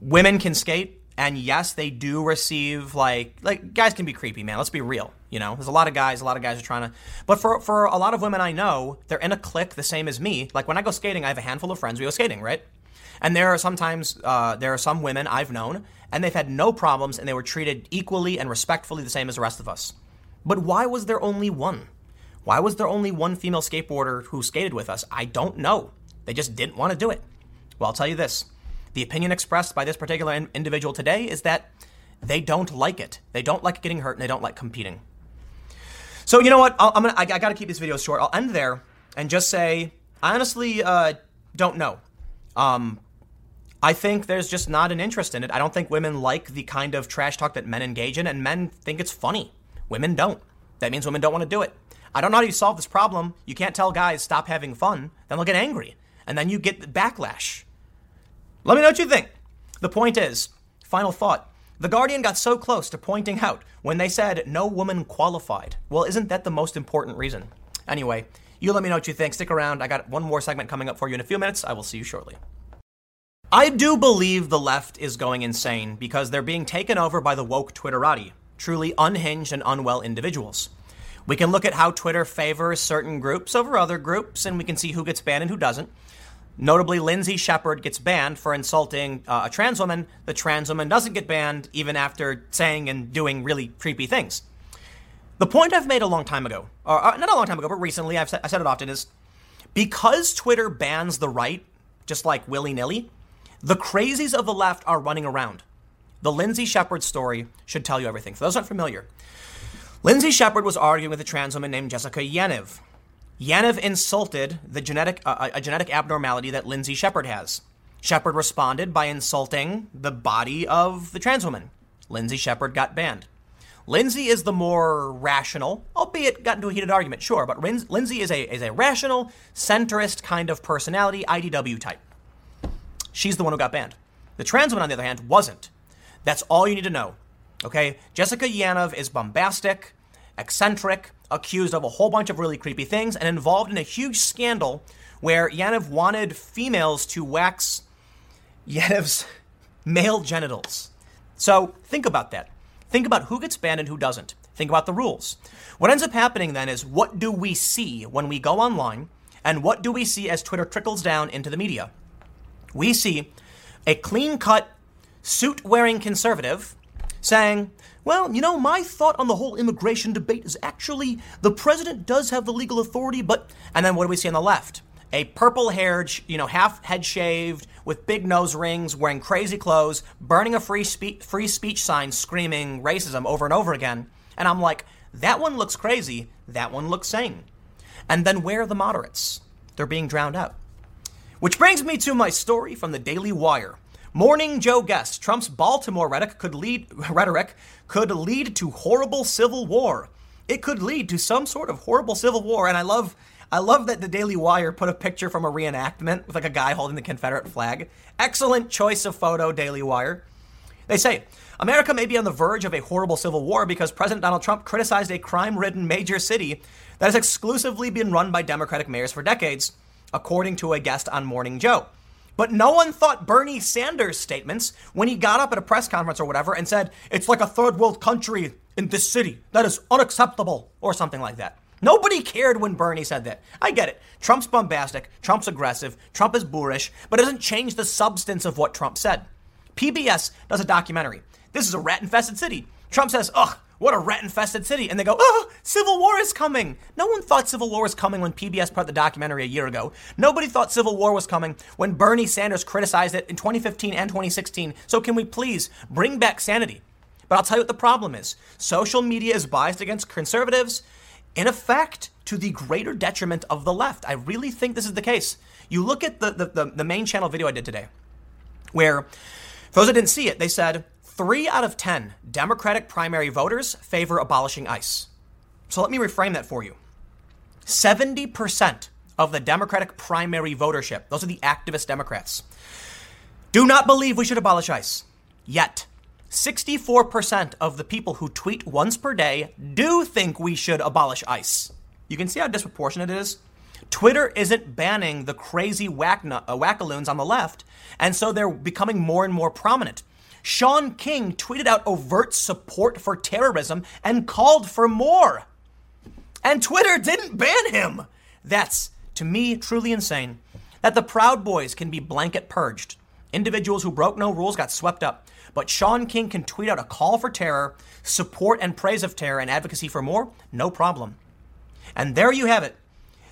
Women can skate, and yes, they do receive like like guys can be creepy, man. Let's be real. You know, there's a lot of guys. A lot of guys are trying to, but for for a lot of women I know, they're in a clique the same as me. Like when I go skating, I have a handful of friends. We go skating, right? And there are sometimes uh, there are some women I've known, and they've had no problems, and they were treated equally and respectfully the same as the rest of us. But why was there only one? Why was there only one female skateboarder who skated with us? I don't know. They just didn't want to do it. Well, I'll tell you this the opinion expressed by this particular in- individual today is that they don't like it. They don't like getting hurt and they don't like competing. So, you know what? i am gonna, I, I got to keep this video short. I'll end there and just say, I honestly uh, don't know. Um, I think there's just not an interest in it. I don't think women like the kind of trash talk that men engage in, and men think it's funny. Women don't. That means women don't want to do it. I don't know how you solve this problem. You can't tell guys stop having fun, then they'll get angry, and then you get the backlash. Let me know what you think. The point is, final thought. The Guardian got so close to pointing out when they said no woman qualified. Well, isn't that the most important reason? Anyway, You let me know what you think. Stick around. I got one more segment coming up for you in a few minutes. I will see you shortly. I do believe the left is going insane because they're being taken over by the woke Twitterati, truly unhinged and unwell individuals. We can look at how Twitter favors certain groups over other groups, and we can see who gets banned and who doesn't. Notably, Lindsay Shepherd gets banned for insulting uh, a trans woman. The trans woman doesn't get banned even after saying and doing really creepy things. The point I've made a long time ago, or uh, not a long time ago, but recently, I've said, I said it often, is because Twitter bans the right, just like willy nilly, the crazies of the left are running around. The Lindsay Shepherd story should tell you everything. For those aren't familiar, Lindsay Shepherd was arguing with a trans woman named Jessica Yaniv. Yaniv insulted the genetic, uh, a genetic abnormality that Lindsay Shepherd has. Shepherd responded by insulting the body of the trans woman. Lindsay Shepherd got banned. Lindsay is the more rational, albeit got into a heated argument, sure, but Lindsay is a, is a rational, centrist kind of personality, IDW type. She's the one who got banned. The trans woman, on the other hand, wasn't. That's all you need to know. Okay? Jessica Yaniv is bombastic, eccentric, accused of a whole bunch of really creepy things, and involved in a huge scandal where Yaniv wanted females to wax Yaniv's <laughs> male genitals. So think about that. Think about who gets banned and who doesn't. Think about the rules. What ends up happening then is what do we see when we go online, and what do we see as Twitter trickles down into the media? we see a clean cut, suit wearing conservative saying, well, you know, my thought on the whole immigration debate is actually the president does have the legal authority, but. And then what do we see on the left? A purple haired, you know, half head shaved, with big nose rings, wearing crazy clothes, burning a free, spe- free speech sign, screaming racism over and over again. And I'm like, that one looks crazy, that one looks sane. And then where are the moderates? They're being drowned out. Which brings me to my story from the Daily Wire. Morning Joe guest Trump's Baltimore rhetoric could lead <laughs> rhetoric could lead to horrible civil war. It could lead to some sort of horrible civil war, and I love I love that the Daily Wire put a picture from a reenactment with like a guy holding the Confederate flag. Excellent choice of photo, Daily Wire. They say America may be on the verge of a horrible civil war because President Donald Trump criticized a crime ridden major city that has exclusively been run by Democratic mayors for decades according to a guest on Morning Joe. But no one thought Bernie Sanders' statements when he got up at a press conference or whatever and said, it's like a third world country in this city. That is unacceptable, or something like that. Nobody cared when Bernie said that. I get it. Trump's bombastic, Trump's aggressive, Trump is boorish, but it doesn't change the substance of what Trump said. PBS does a documentary. This is a rat infested city. Trump says, ugh, what a rat infested city. And they go, oh, civil war is coming. No one thought civil war was coming when PBS put the documentary a year ago. Nobody thought civil war was coming when Bernie Sanders criticized it in 2015 and 2016. So can we please bring back sanity? But I'll tell you what the problem is. Social media is biased against conservatives, in effect, to the greater detriment of the left. I really think this is the case. You look at the, the, the, the main channel video I did today, where, for those that didn't see it, they said, Three out of 10 Democratic primary voters favor abolishing ICE. So let me reframe that for you 70% of the Democratic primary votership, those are the activist Democrats, do not believe we should abolish ICE. Yet, 64% of the people who tweet once per day do think we should abolish ICE. You can see how disproportionate it is. Twitter isn't banning the crazy whack- uh, wackaloons on the left, and so they're becoming more and more prominent. Shaun King tweeted out overt support for terrorism and called for more. And Twitter didn't ban him. That's, to me, truly insane. That the Proud Boys can be blanket purged. Individuals who broke no rules got swept up. But Shaun King can tweet out a call for terror, support and praise of terror, and advocacy for more, no problem. And there you have it.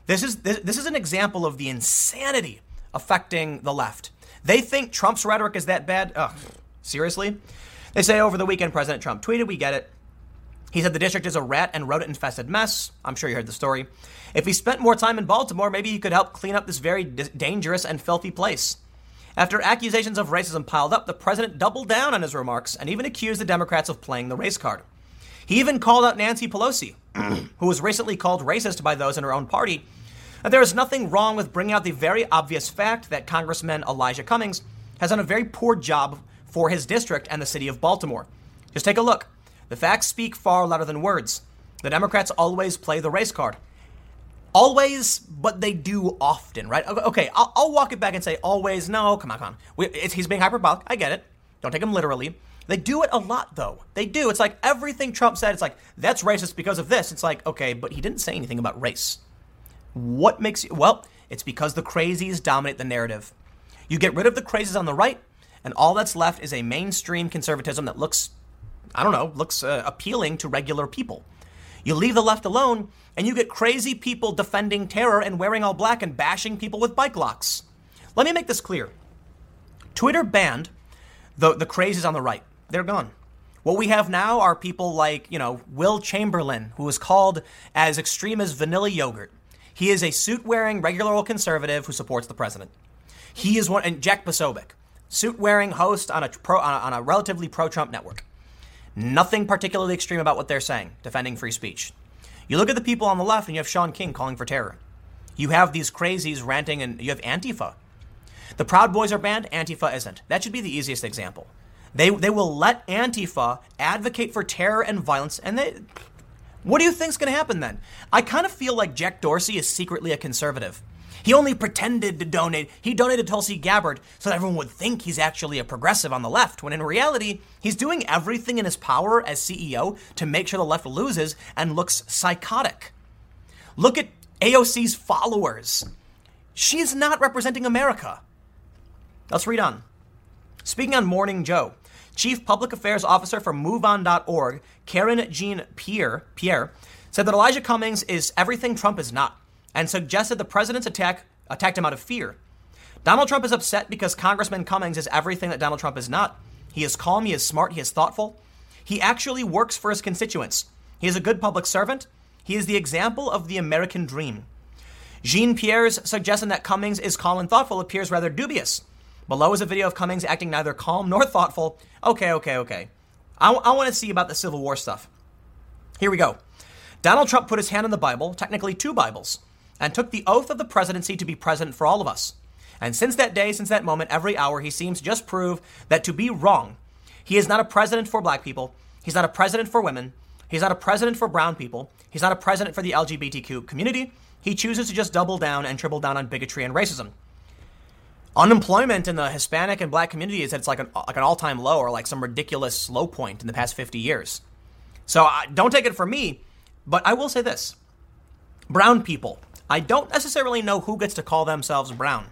This is, this, this is an example of the insanity affecting the left. They think Trump's rhetoric is that bad. Ugh, Seriously? They say over the weekend, President Trump tweeted, We get it. He said the district is a rat and rodent infested mess. I'm sure you heard the story. If he spent more time in Baltimore, maybe he could help clean up this very dangerous and filthy place. After accusations of racism piled up, the president doubled down on his remarks and even accused the Democrats of playing the race card. He even called out Nancy Pelosi, <clears throat> who was recently called racist by those in her own party. And there is nothing wrong with bringing out the very obvious fact that Congressman Elijah Cummings has done a very poor job for his district and the city of Baltimore. Just take a look. The facts speak far louder than words. The Democrats always play the race card. Always, but they do often, right? Okay, I'll, I'll walk it back and say always. No, come on, come on. We, he's being hyperbolic. I get it. Don't take him literally. They do it a lot, though. They do. It's like everything Trump said, it's like, that's racist because of this. It's like, okay, but he didn't say anything about race. What makes you, well, it's because the crazies dominate the narrative. You get rid of the crazies on the right, and all that's left is a mainstream conservatism that looks, I don't know, looks uh, appealing to regular people. You leave the left alone, and you get crazy people defending terror and wearing all black and bashing people with bike locks. Let me make this clear. Twitter banned the, the crazies on the right. They're gone. What we have now are people like, you know, Will Chamberlain, who is called as extreme as vanilla yogurt. He is a suit wearing, regular old conservative who supports the president. He is one, and Jack Posobiec, suit wearing host on a, pro, on a, relatively pro Trump network. Nothing particularly extreme about what they're saying, defending free speech. You look at the people on the left and you have Shaun King calling for terror. You have these crazies ranting and you have Antifa. The Proud Boys are banned, Antifa isn't. That should be the easiest example. They, they will let Antifa advocate for terror and violence, and they. What do you think's going to happen then? I kind of feel like Jack Dorsey is secretly a conservative. He only pretended to donate. He donated to Tulsi Gabbard so that everyone would think he's actually a progressive on the left, when in reality, he's doing everything in his power as CEO to make sure the left loses and looks psychotic. Look at AOC's followers. She's not representing America. Let's read on. Speaking on Morning Joe, Chief Public Affairs Officer for MoveOn.org, Karen Jean Pierre, Pierre, said that Elijah Cummings is everything Trump is not and suggested the president's attack attacked him out of fear. Donald Trump is upset because Congressman Cummings is everything that Donald Trump is not. He is calm, he is smart, he is thoughtful. He actually works for his constituents. He is a good public servant. He is the example of the American dream. Jean Pierre's suggestion that Cummings is calm and thoughtful appears rather dubious. Below is a video of Cummings acting neither calm nor thoughtful. Okay, okay, okay. I, w- I want to see about the Civil War stuff. Here we go. Donald Trump put his hand on the Bible, technically two Bibles and took the oath of the presidency to be president for all of us. And since that day, since that moment, every hour, he seems to just prove that to be wrong, he is not a president for black people, he's not a president for women, he's not a president for brown people, he's not a president for the LGBTQ community. He chooses to just double down and triple down on bigotry and racism. Unemployment in the Hispanic and black community is at its like an, like an all time low or like some ridiculous low point in the past 50 years. So uh, don't take it from me, but I will say this brown people, I don't necessarily know who gets to call themselves brown.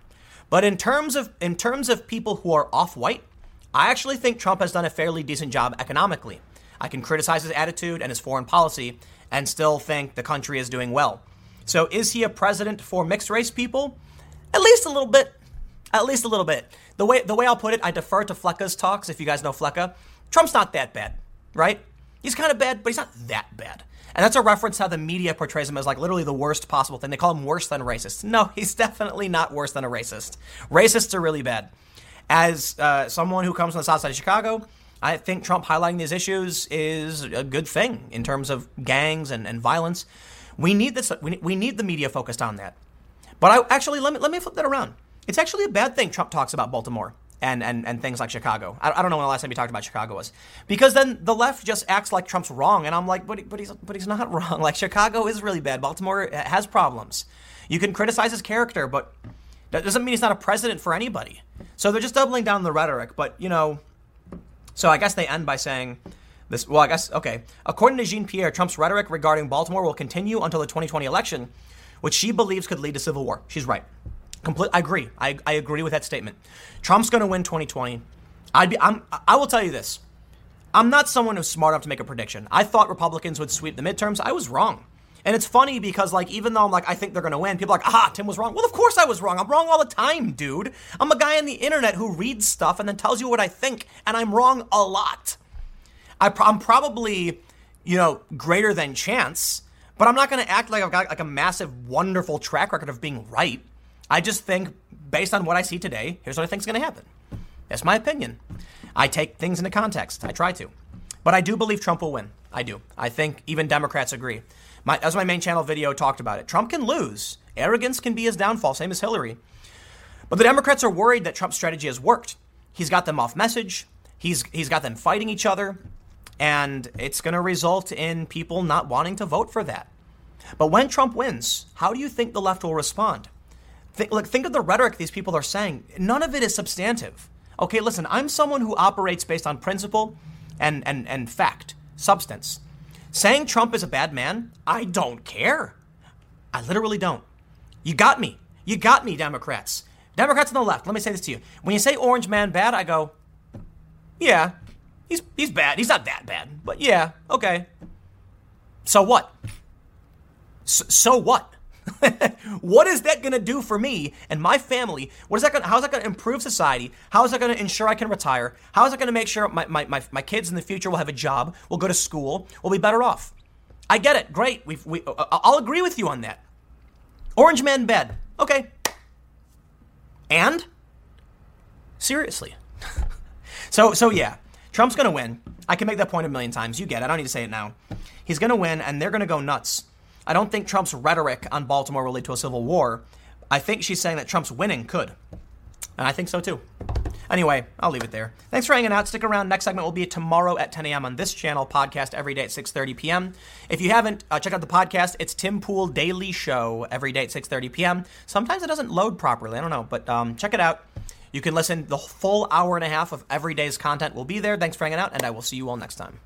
But in terms of in terms of people who are off-white, I actually think Trump has done a fairly decent job economically. I can criticize his attitude and his foreign policy and still think the country is doing well. So is he a president for mixed race people? At least a little bit. At least a little bit. The way the way I'll put it, I defer to Fleccas talks if you guys know Flecka. Trump's not that bad, right? He's kind of bad, but he's not that bad. And that's a reference how the media portrays him as like literally the worst possible thing. They call him worse than racist. No, <laughs> he's definitely not worse than a racist. Racists are really bad. As uh, someone who comes from the south side of Chicago, I think Trump highlighting these issues is a good thing in terms of gangs and, and violence. We need this. We, we need the media focused on that. But I actually let me let me flip that around. It's actually a bad thing Trump talks about Baltimore and, and, and things like Chicago. I, I don't know when the last time he talked about Chicago was. Because then the left just acts like Trump's wrong. And I'm like, but, but, he's, but he's not <laughs> wrong. Like, Chicago is really bad. Baltimore eh, has problems. You can criticize his character, but that doesn't mean he's not a president for anybody. So they're just doubling down the rhetoric. But, you know, so I guess they end by saying this. Well, I guess, okay. According to Jean Pierre, Trump's rhetoric regarding Baltimore will continue until the 2020 election, which she believes could lead to civil war. She's right. Complete. I agree. I, I agree with that statement. Trump's going to win 2020. I'd be. I'm. I will tell you this. I'm not someone who's smart enough to make a prediction. I thought Republicans would sweep the midterms. I was wrong. And it's funny because, like, even though I'm like, I think they're going to win, people are like, aha, Tim was wrong. Well, of course I was wrong. I'm wrong all the time, dude. I'm a guy on the internet who reads stuff and then tells you what I think, and I'm wrong a lot. I am probably, you know, greater than chance, but I'm not going to act like I've got like a massive, wonderful track record of being right. I just think, based on what I see today, here's what I think is going to happen. That's my opinion. I take things into context. I try to. But I do believe Trump will win. I do. I think even Democrats agree. My, as my main channel video talked about it, Trump can lose. Arrogance can be his downfall, same as Hillary. But the Democrats are worried that Trump's strategy has worked. He's got them off message. He's he's got them fighting each other, and it's going to result in people not wanting to vote for that. But when Trump wins, how do you think the left will respond? Think, like, think of the rhetoric these people are saying. None of it is substantive. Okay, listen, I'm someone who operates based on principle and, and, and fact, substance. Saying Trump is a bad man, I don't care. I literally don't. You got me. You got me, Democrats. Democrats on the left, let me say this to you. When you say orange man bad, I go, yeah, he's, he's bad. He's not that bad, but yeah, okay. So what? So, so what? <laughs> what is that going to do for me and my family? What is that going? How is that going to improve society? How is that going to ensure I can retire? How is that going to make sure my, my, my, my kids in the future will have a job, will go to school, will be better off? I get it. Great. We've, we, uh, I'll agree with you on that. Orange man bed. Okay. And seriously. <laughs> so so yeah, Trump's going to win. I can make that point a million times. You get it. I don't need to say it now. He's going to win and they're going to go nuts. I don't think Trump's rhetoric on Baltimore will lead to a civil war. I think she's saying that Trump's winning could. And I think so too. Anyway, I'll leave it there. Thanks for hanging out. Stick around. Next segment will be tomorrow at 10 a.m. on this channel. Podcast every day at 6:30 p.m. If you haven't, uh, check out the podcast. It's Tim Pool Daily Show every day at 6:30 p.m. Sometimes it doesn't load properly. I don't know, but um, check it out. You can listen. The full hour and a half of every day's content will be there. Thanks for hanging out, and I will see you all next time.